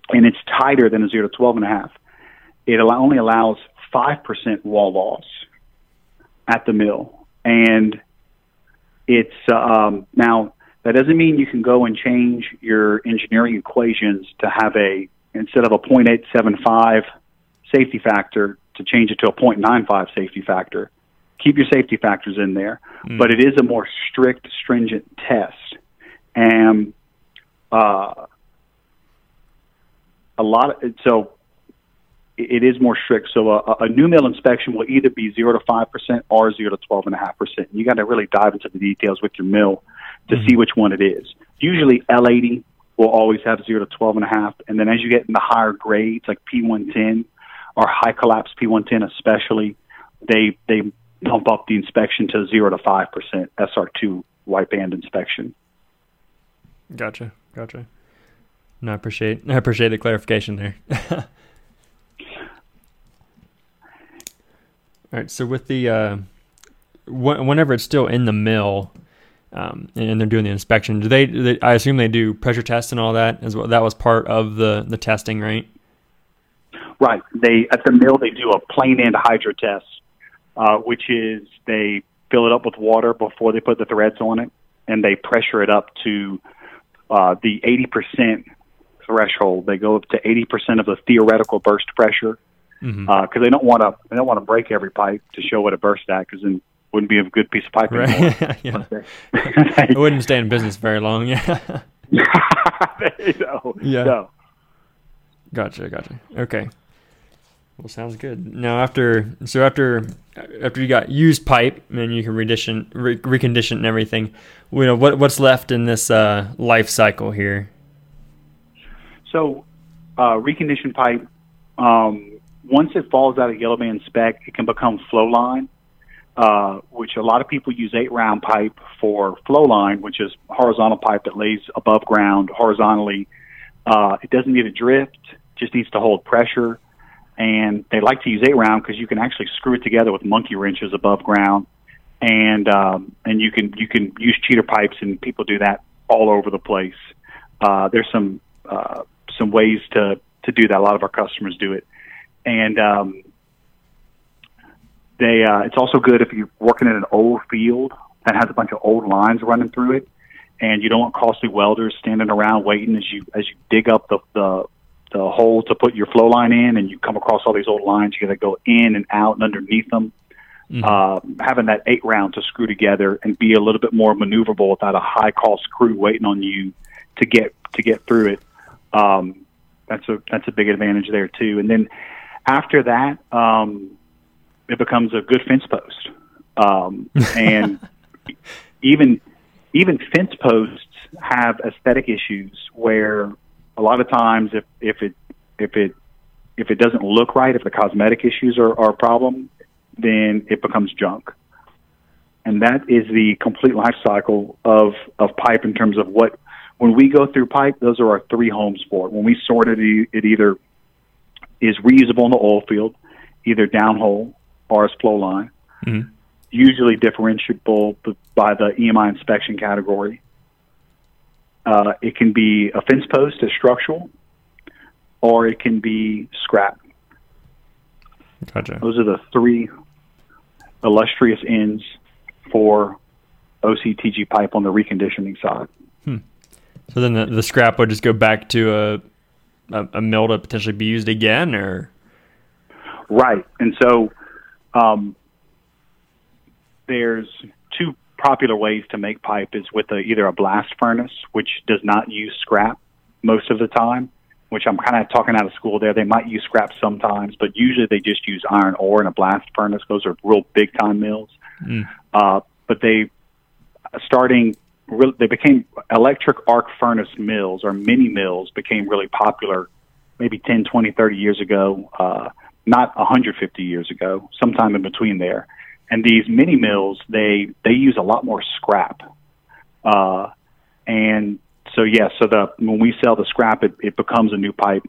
and it's tighter than a zero to twelve and a half. It only allows five percent wall loss at the mill, and it's um, now that doesn't mean you can go and change your engineering equations to have a instead of a 0.875 safety factor to change it to a 0.95 safety factor. Keep your safety factors in there, mm. but it is a more strict, stringent test, and uh, a lot. Of, so it is more strict. So a, a new mill inspection will either be zero to five percent or zero to twelve and a half percent. You got to really dive into the details with your mill to mm-hmm. see which one it is. Usually L80 will always have zero to twelve and a half, and then as you get in the higher grades like P110 or high collapse P110 especially, they they bump up the inspection to zero to five percent SR2 white band inspection. Gotcha, gotcha. No, I appreciate I appreciate the clarification there. All right. So with the uh, whenever it's still in the mill, um, and they're doing the inspection, do they, do they, I assume they do pressure tests and all that as well. That was part of the the testing, right? Right. They at the mill they do a plain end hydro test, uh, which is they fill it up with water before they put the threads on it, and they pressure it up to uh, the eighty percent threshold. They go up to eighty percent of the theoretical burst pressure because mm-hmm. uh, they don't want to they don't want to break every pipe to show what it burst at because then wouldn't be a good piece of pipe anymore. yeah. it wouldn't stay in business very long. Yeah. no, yeah. No. Gotcha. Gotcha. Okay. Well, sounds good. Now, after so after after you got used pipe and you can recondition re- recondition and everything, you know what what's left in this uh, life cycle here. So, uh, reconditioned pipe. Um, once it falls out of yellow band spec, it can become flow line, uh, which a lot of people use eight round pipe for flow line, which is horizontal pipe that lays above ground horizontally. Uh, it doesn't need a drift, just needs to hold pressure. And they like to use eight round because you can actually screw it together with monkey wrenches above ground, and um, and you can you can use cheater pipes, and people do that all over the place. Uh, there's some uh, some ways to to do that. A lot of our customers do it and um, they uh, it's also good if you're working in an old field that has a bunch of old lines running through it, and you don't want costly welders standing around waiting as you as you dig up the the, the hole to put your flow line in, and you come across all these old lines. You got to go in and out and underneath them. Mm-hmm. Uh, having that eight round to screw together and be a little bit more maneuverable without a high cost screw waiting on you to get to get through it. Um, that's a that's a big advantage there too. And then after that, um, it becomes a good fence post. Um, and even even fence posts have aesthetic issues where a lot of times if if it if it if it doesn't look right, if the cosmetic issues are, are a problem, then it becomes junk. And that is the complete life cycle of, of pipe in terms of what, when we go through pipe, those are our three homes for it. When we sort it, it either is reusable in the oil field, either downhole or as flow line. Mm-hmm. Usually differentiable by the EMI inspection category. Uh, it can be a fence post as structural, or it can be scrap. Gotcha. Those are the three illustrious ends for OCTG pipe on the reconditioning side. Hmm. So then the, the scrap would just go back to a a, a mill to potentially be used again, or right? And so um, there's two popular ways to make pipe is with a, either a blast furnace, which does not use scrap most of the time, which I'm kind of talking out of school there. They might use scrap sometimes, but usually they just use iron ore in a blast furnace. Those are real big time mills. Mm. Uh, but they, starting they became electric arc furnace mills or mini mills became really popular maybe 10, 20, 30 years ago, uh, not 150 years ago, sometime in between there. And these mini mills, they, they use a lot more scrap. Uh, and so yeah, so the when we sell the scrap, it, it becomes a new pipe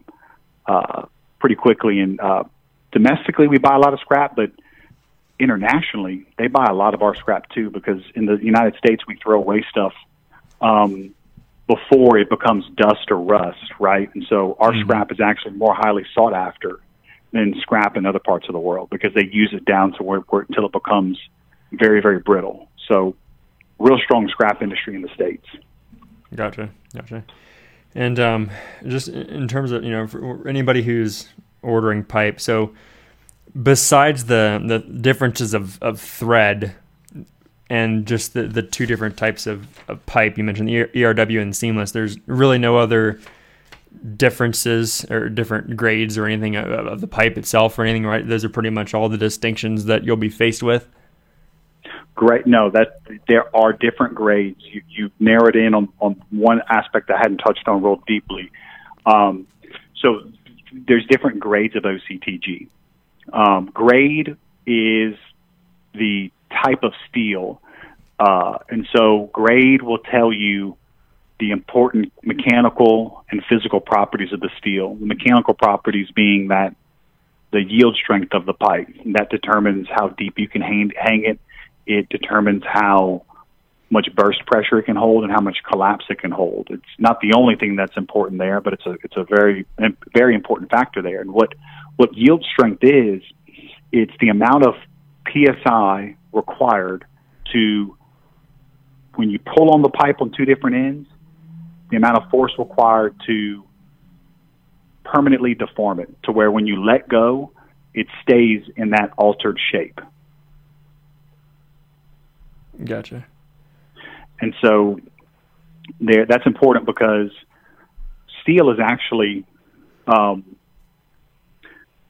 uh, pretty quickly. And uh, domestically, we buy a lot of scrap, but internationally, they buy a lot of our scrap too. Because in the United States, we throw away stuff um, before it becomes dust or rust, right? And so our mm-hmm. scrap is actually more highly sought after than scrap in other parts of the world because they use it down to where, where until it becomes very, very brittle. So, real strong scrap industry in the states. Gotcha, gotcha. And um, just in terms of you know for anybody who's ordering pipe, so besides the the differences of, of thread and just the, the two different types of, of pipe you mentioned the ERW and seamless, there's really no other differences or different grades or anything of, of the pipe itself or anything, right? Those are pretty much all the distinctions that you'll be faced with. Great. No, that there are different grades. You you narrowed in on, on one aspect I hadn't touched on real deeply. Um, so there's different grades of OCTG. Um, grade is the type of steel, uh, and so grade will tell you the important mechanical and physical properties of the steel. The mechanical properties being that the yield strength of the pipe that determines how deep you can hang, hang it it determines how much burst pressure it can hold and how much collapse it can hold. It's not the only thing that's important there, but it's a it's a very very important factor there. And what what yield strength is, it's the amount of psi required to when you pull on the pipe on two different ends, the amount of force required to permanently deform it to where when you let go, it stays in that altered shape. Gotcha. And so there, that's important because steel is actually, um,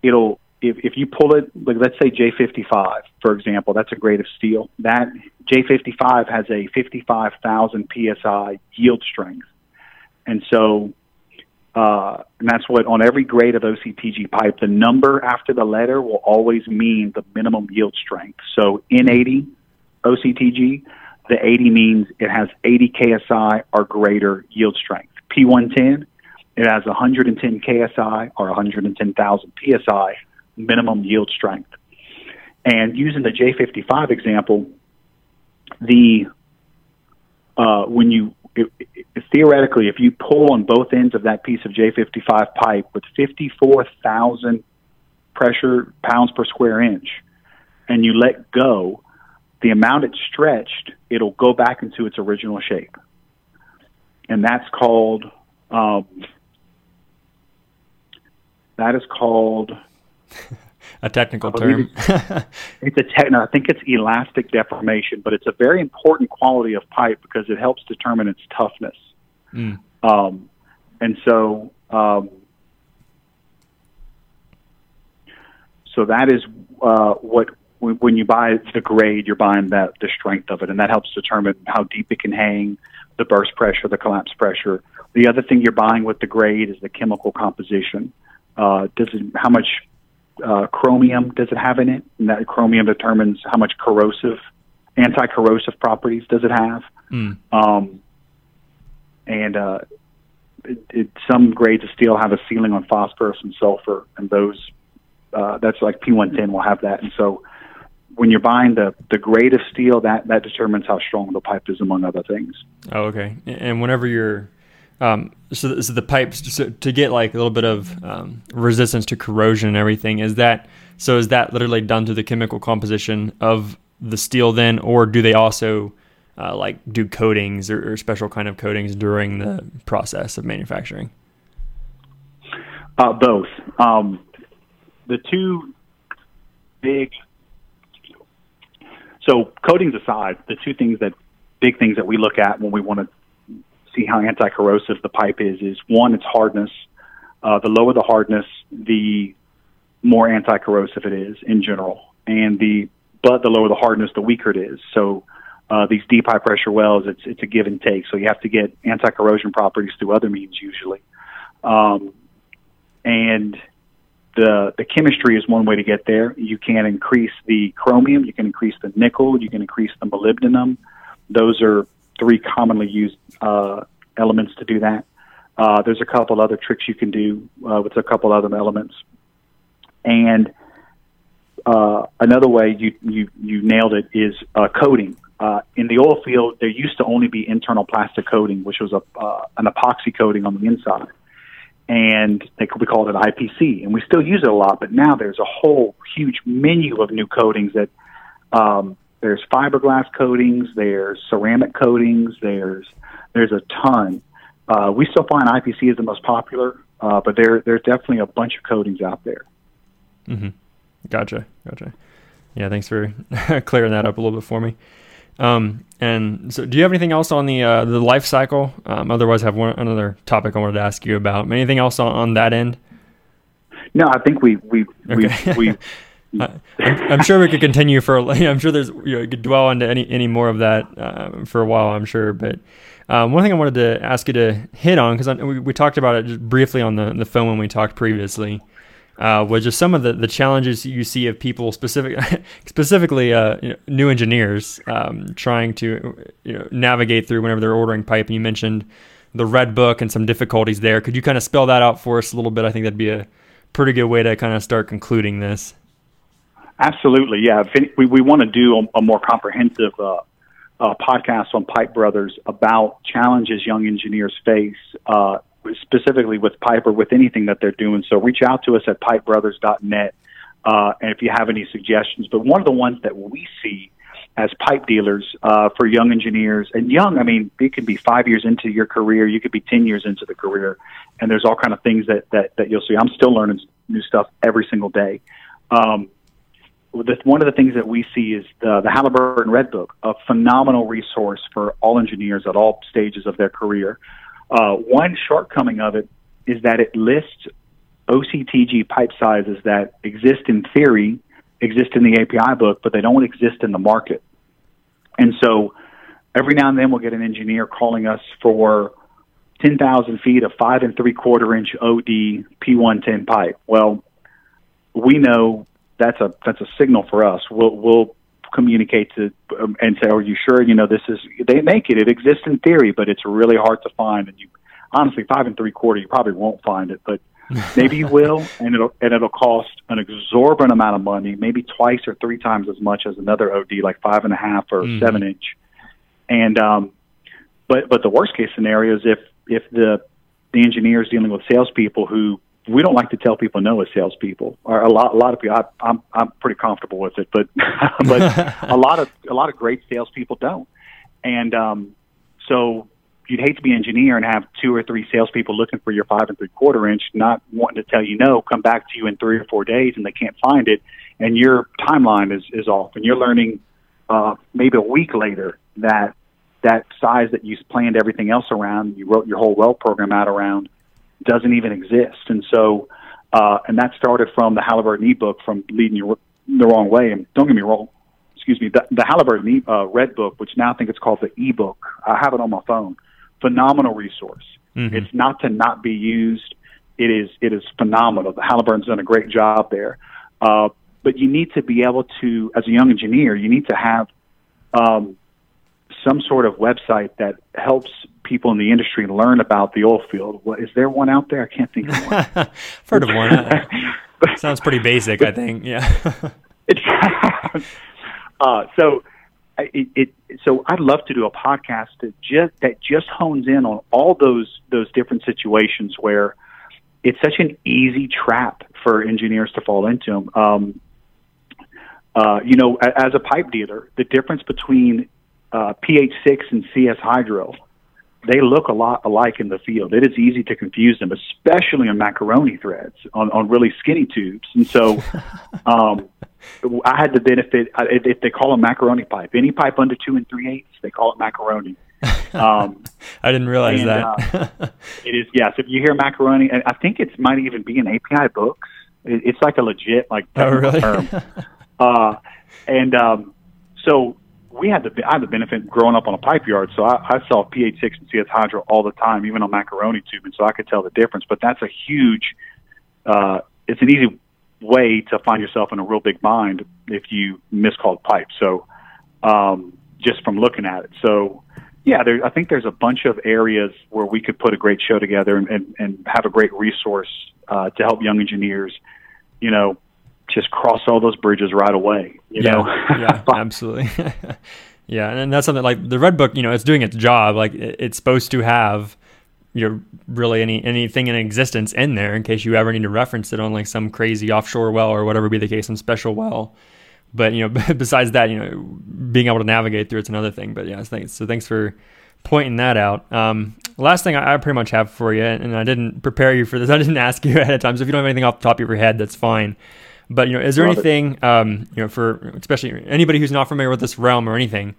it'll, if, if you pull it, like let's say J55, for example, that's a grade of steel. That J55 has a 55,000 psi yield strength. And so, uh, and that's what on every grade of OCTG pipe, the number after the letter will always mean the minimum yield strength. So N80 OCTG, the 80 means it has 80 KSI or greater yield strength. P110, it has 110 KSI or 110,000 PSI minimum yield strength. And using the J55 example, the uh, when you it, it, theoretically, if you pull on both ends of that piece of J55 pipe with 54,000 pressure pounds per square inch, and you let go, the amount it's stretched, it'll go back into its original shape. And that's called, um, that is called a technical term. it's, it's a techno. I think it's elastic deformation, but it's a very important quality of pipe because it helps determine its toughness. Mm. Um, and so, um, so that is uh, what when you buy the grade, you're buying that the strength of it, and that helps determine how deep it can hang, the burst pressure, the collapse pressure. The other thing you're buying with the grade is the chemical composition. Uh, does it, how much uh, chromium does it have in it? And that chromium determines how much corrosive, anti-corrosive properties does it have. Mm. Um, and uh, it, it, some grades of steel have a ceiling on phosphorus and sulfur, and those uh, that's like P110 will have that. And so when you're buying the the grade of steel, that that determines how strong the pipe is, among other things. Oh, okay. And whenever you're um, so, so the pipes so to get like a little bit of um, resistance to corrosion and everything is that so is that literally done to the chemical composition of the steel then or do they also uh, like do coatings or, or, special kind of coatings during the process of manufacturing? Uh, both. Um, the two big so coatings aside, the two things that big things that we look at when we want to see how anti-corrosive the pipe is is one, its hardness. Uh, the lower the hardness, the more anti-corrosive it is in general, and the but the lower the hardness, the weaker it is. So uh, these deep high pressure wells, it's it's a give and take. So you have to get anti-corrosion properties through other means usually, um, and the the chemistry is one way to get there. You can increase the chromium, you can increase the nickel, you can increase the molybdenum. Those are three commonly used uh, elements to do that. Uh, there's a couple other tricks you can do uh, with a couple other elements, and uh, another way you you you nailed it is uh, coating. In the oil field, there used to only be internal plastic coating, which was a an epoxy coating on the inside, and they we called it IPC, and we still use it a lot. But now there's a whole huge menu of new coatings that um, there's fiberglass coatings, there's ceramic coatings, there's there's a ton. Uh, we still find IPC is the most popular, uh, but there there's definitely a bunch of coatings out there. Mm-hmm. Gotcha, gotcha. Yeah, thanks for clearing that up a little bit for me. Um, and so, do you have anything else on the uh, the life cycle? Um, otherwise, I have one another topic I wanted to ask you about. Anything else on, on that end? No, I think we we okay. we. we I'm, I'm, sure we could continue for. I'm sure there's you, know, you could dwell into any any more of that uh, for a while. I'm sure, but um, one thing I wanted to ask you to hit on because we, we, talked about it just briefly on the the phone when we talked previously uh, was just some of the, the challenges you see of people specific, specifically uh, you know, new engineers um, trying to you know, navigate through whenever they're ordering pipe. And you mentioned the red book and some difficulties there. Could you kind of spell that out for us a little bit? I think that'd be a pretty good way to kind of start concluding this. Absolutely, yeah. We we want to do a, a more comprehensive uh, uh, podcast on Pipe Brothers about challenges young engineers face uh, specifically with Pipe or with anything that they're doing. So reach out to us at pipebrothers.net uh, and if you have any suggestions. But one of the ones that we see as pipe dealers uh, for young engineers, and young, I mean, it could be five years into your career, you could be ten years into the career, and there's all kind of things that that, that you'll see. I'm still learning new stuff every single day. Um, the, one of the things that we see is the, the Halliburton Red Book, a phenomenal resource for all engineers at all stages of their career. Uh, one shortcoming of it is that it lists OCTG pipe sizes that exist in theory, exist in the API book, but they don't exist in the market. And so every now and then we'll get an engineer calling us for 10,000 feet of five and three quarter inch OD P110 pipe. Well, we know that's a that's a signal for us. We'll we'll communicate to um, and say, "Are you sure? You know, this is they make it. It exists in theory, but it's really hard to find." And you honestly, five and three quarter, you probably won't find it, but maybe you will, and it'll and it'll cost an exorbitant amount of money, maybe twice or three times as much as another OD, like five and a half or mm. seven inch. And um, but but the worst case scenario is if if the the engineer is dealing with salespeople who we don't like to tell people no as salespeople. Or a lot, a lot of people. I, I'm I'm pretty comfortable with it, but but a lot of a lot of great salespeople don't. And um, so you'd hate to be an engineer and have two or three salespeople looking for your five and three quarter inch, not wanting to tell you no, come back to you in three or four days, and they can't find it, and your timeline is is off, and you're learning uh, maybe a week later that that size that you planned everything else around, you wrote your whole well program out around doesn't even exist. And so, uh, and that started from the Halliburton ebook from leading you the wrong way. And don't get me wrong, excuse me, the, the Halliburton e, uh, Red Book, which now I think it's called the ebook. I have it on my phone. Phenomenal resource. Mm-hmm. It's not to not be used. It is it is phenomenal. The Halliburton's done a great job there. Uh, but you need to be able to, as a young engineer, you need to have um, some sort of website that helps people in the industry learn about the oil field. What, is there one out there? I can't think of one. I've heard of one. Sounds pretty basic, but, I think. Yeah. uh, so it, it, so I'd love to do a podcast that just that just hones in on all those those different situations where it's such an easy trap for engineers to fall into. Um, uh, you know, as a pipe dealer, the difference between uh, PH6 and CS Hydril, they look a lot alike in the field. It is easy to confuse them, especially on macaroni threads, on, on really skinny tubes. And so um, I had the benefit, if they call a macaroni pipe, any pipe under two and three eighths, they call it macaroni. Um, I didn't realize and, that. uh, it is, yes. If you hear macaroni, and I think it might even be in API books. It, it's like a legit, like, oh, really? term. uh, and um, so we had the I had the benefit growing up on a pipe yard, so I, I saw PH6 and CS Hydril all the time, even on macaroni tubing, so I could tell the difference. But that's a huge, uh, it's an easy way to find yourself in a real big bind if you miscalled pipe. So um, just from looking at it, so yeah, there, I think there's a bunch of areas where we could put a great show together and, and, and have a great resource uh, to help young engineers, you know, just cross all those bridges right away. You yeah, know, yeah, absolutely. yeah, and that's something like the Red Book. You know, it's doing its job. Like it's supposed to have you know really any anything in existence in there in case you ever need to reference it on like some crazy offshore well or whatever be the case, some special well. But you know, besides that, you know, being able to navigate through it's another thing. But yeah, thanks. So thanks for pointing that out. Um, last thing I, I, pretty much have for you, and I didn't prepare you for this. I didn't ask you ahead of time. So if you don't have anything off the top of your head, that's fine. But you know, is there Love anything, um, you know, for especially anybody who's not familiar with this realm or anything,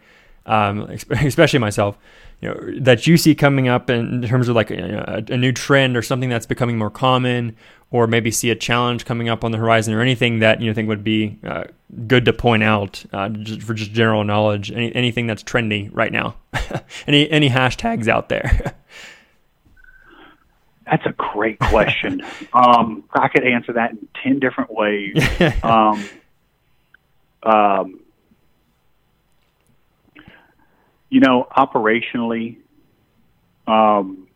um, especially myself, you know, that you see coming up in terms of like a, a, new trend or something that's becoming more common, or maybe see a challenge coming up on the horizon, or anything that you know, think would be uh, good to point out uh, just for just general knowledge. Any, anything that's trendy right now, any any hashtags out there. That's a great question. um, I could answer that in ten different ways. um, um, you know, operationally, um,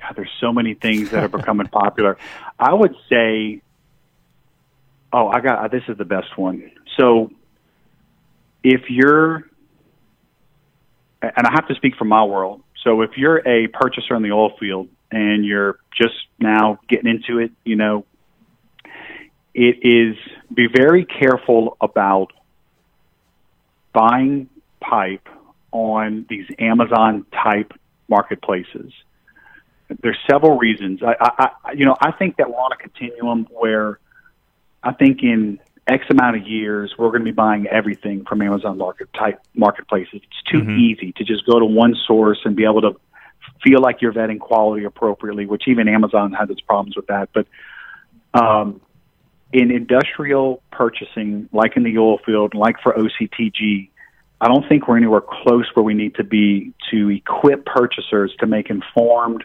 God, there's so many things that are becoming popular. I would say, oh, I got this is the best one. So, if you're, and I have to speak from my world. So, if you're a purchaser in the oil field and you're just now getting into it, you know, it is be very careful about buying pipe on these Amazon type marketplaces. There's several reasons. I, I, you know, I think that we're on a continuum where I think in X amount of years we're going to be buying everything from Amazon market type marketplaces. It's too mm-hmm. easy to just go to one source and be able to feel like you're vetting quality appropriately, which even Amazon has its problems with that. But um, in industrial purchasing, like in the oil field, like for OCTG, I don't think we're anywhere close where we need to be to equip purchasers to make informed,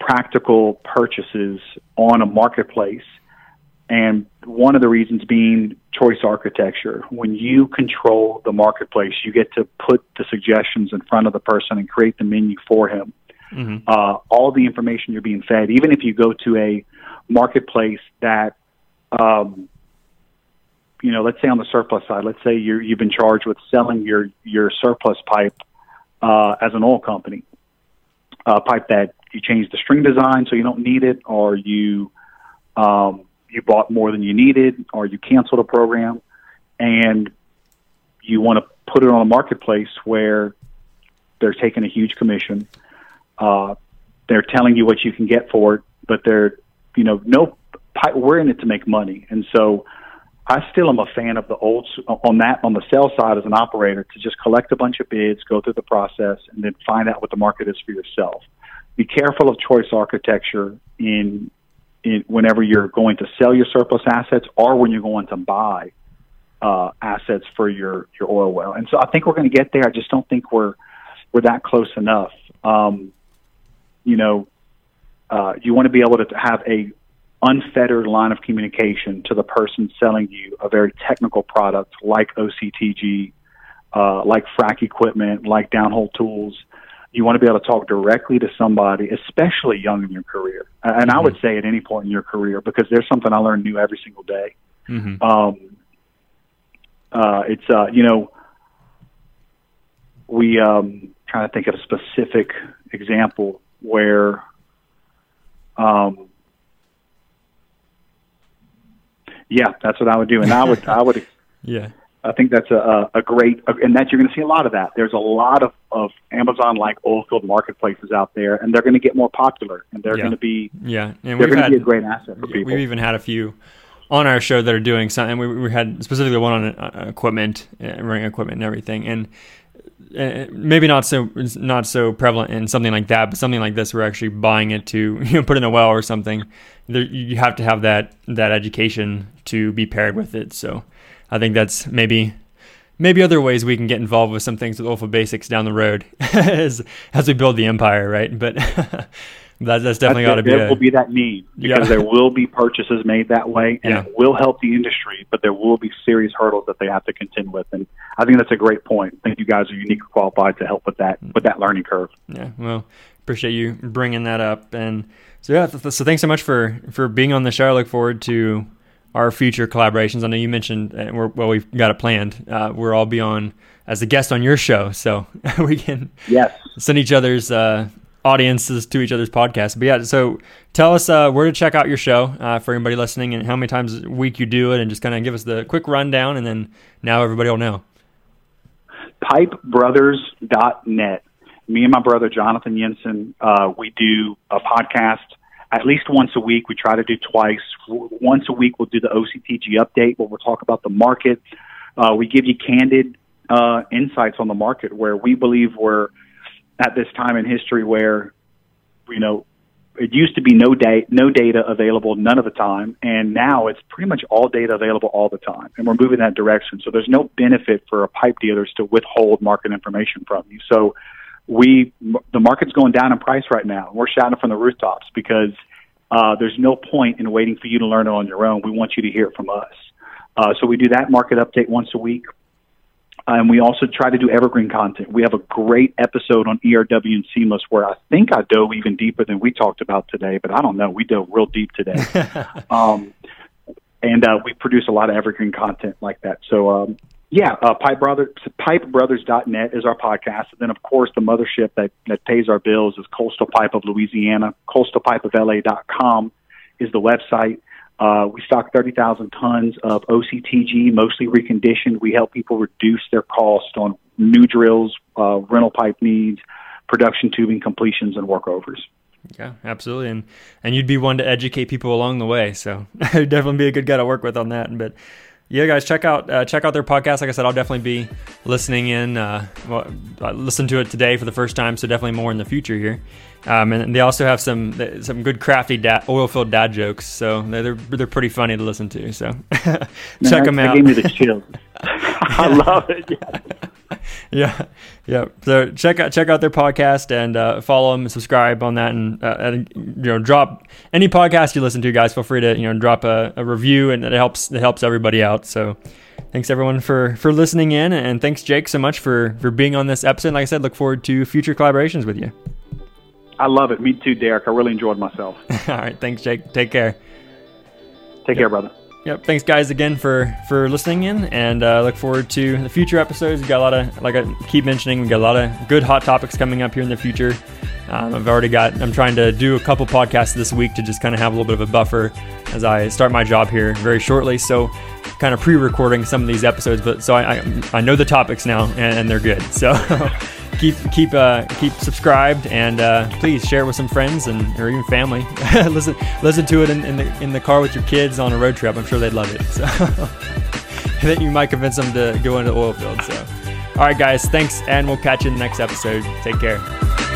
practical purchases on a marketplace. And one of the reasons being choice architecture. When you control the marketplace, you get to put the suggestions in front of the person and create the menu for him. Mm-hmm. Uh, all the information you're being fed, even if you go to a marketplace that um, you know, let's say on the surplus side, let's say you you've been charged with selling your your surplus pipe uh, as an oil company, a pipe that you changed the string design so you don't need it, or you um, you bought more than you needed, or you canceled a program, and you want to put it on a marketplace where they're taking a huge commission. Uh, they're telling you what you can get for it, but they're you know no we're in it to make money, and so I still am a fan of the old on that on the sales side as an operator to just collect a bunch of bids, go through the process, and then find out what the market is for yourself. Be careful of choice architecture in, in whenever you're going to sell your surplus assets or when you're going to buy uh, assets for your your oil well. And so I think we're going to get there. I just don't think we're we're that close enough. Um, you know, uh, you want to be able to have a unfettered line of communication to the person selling you a very technical product like OCTG, uh, like frac equipment, like downhole tools. You want to be able to talk directly to somebody, especially young in your career. And. I would mm-hmm. say at any point in your career, because there's something I learn new every single day. Mm-hmm. Um, uh, it's, uh, you know, we, um, trying to think of a specific example where, um, Yeah, that's what I would do, and I would I would yeah. I think that's a, a great, and that you're going to see a lot of that. There's a lot of, of Amazon like oilfield marketplaces out there, and they're going to get more popular, and they're yeah. going to be yeah, and they're going to be a great asset for people. We've even had a few on our show that are doing something. We, we had specifically one on uh, equipment, uh, ring equipment, and everything, and uh, maybe not so not so prevalent in something like that, but something like this, we're actually buying it to you know put in a well or something. There, you have to have that that education to be paired with it. So I think that's maybe maybe other ways we can get involved with some things with Oilfield Basics down the road as as we build the empire, right? But That, that's definitely got to be. There a, will be that need because yeah. there will be purchases made that way, and yeah. it will help the industry. But there will be serious hurdles that they have to contend with, and I think that's a great point. I think you guys are uniquely qualified to help with that mm. with that learning curve. Yeah, well, appreciate you bringing that up, and so yeah, th- so thanks so much for for being on the show. I look forward to our future collaborations. I know you mentioned, uh, we're, well, we've got it planned. Uh, we'll all be on as a guest on your show, so we can yes send each other's uh, audiences to each other's podcasts. But yeah, so tell us uh, where to check out your show uh, for anybody listening, and how many times a week you do it, and just kind of give us the quick rundown, and then now everybody will know. Pipebrothers.net. Me and my brother Jonathan Jensen, uh, we do a podcast at least once a week. We try to do twice. Once a week, we'll do the OCTG update where we'll talk about the market. Uh, we give you candid uh, insights on the market where we believe we're at this time in history where, you know, it used to be no data, no data available none of the time, and now it's pretty much all data available all the time, and we're moving that direction. So there's no benefit for a pipe dealers to withhold market information from you. So we the market's going down in price right now. We're shouting from the rooftops because uh, there's no point in waiting for you to learn it on your own. We want you to hear it from us. Uh, so we do that market update once a week. And we also try to do evergreen content. We have a great episode on ERW and Seamless where I think I dove even deeper than we talked about today, but I don't know. We dove real deep today. um, and uh, we produce a lot of evergreen content like that. So um, yeah, uh, Pipe Brothers, PipeBrothers.net is our podcast. And then, of course, the mothership that, that pays our bills is Coastal Pipe of Louisiana. CoastalPipeOfLA.com is the website. Uh, we stock 30,000 tons of OCTG, mostly reconditioned. We help people reduce their cost on new drills, uh, rental pipe needs, production tubing completions, and workovers. Yeah, absolutely, and and you'd be one to educate people along the way. So definitely be a good guy to work with on that. But yeah, guys, check out uh, check out their podcast. Like I said, I'll definitely be listening in. Uh, well, I listened to it today for the first time, so definitely more in the future here. Um, and they also have some some good crafty dad, oil filled dad jokes, so they're they're pretty funny to listen to. So check them out. Gave me the chills. I love it. Yeah. yeah, yeah. So check out check out their podcast and uh, follow them, and subscribe on that, and, uh, and, you know drop any podcast you listen to, guys. Feel free to you know drop a, a review, and it helps it helps everybody out. So thanks everyone for for listening in, and thanks Jake so much for for being on this episode. Like I said, look forward to future collaborations with you. I love it. Me too, Derek. I really enjoyed myself. All right, thanks, Jake. Take care. Take yep. care, brother. Yep. Thanks, guys, again for for listening in, and uh, look forward to the future episodes. We got a lot of, like I keep mentioning, we got a lot of good hot topics coming up here in the future. Um, I've already got. I'm trying to do a couple podcasts this week to just kind of have a little bit of a buffer as I start my job here very shortly. So, kind of pre-recording some of these episodes, but so I I, I know the topics now, and, they're good. So. keep keep uh, keep subscribed and uh, please share it with some friends and or even family. listen listen to it in, in, the in the car with your kids on a road trip. I'm sure they'd love it. So you might convince them to go into the oil field. So all right, guys, thanks, and we'll catch you in the next episode. Take care.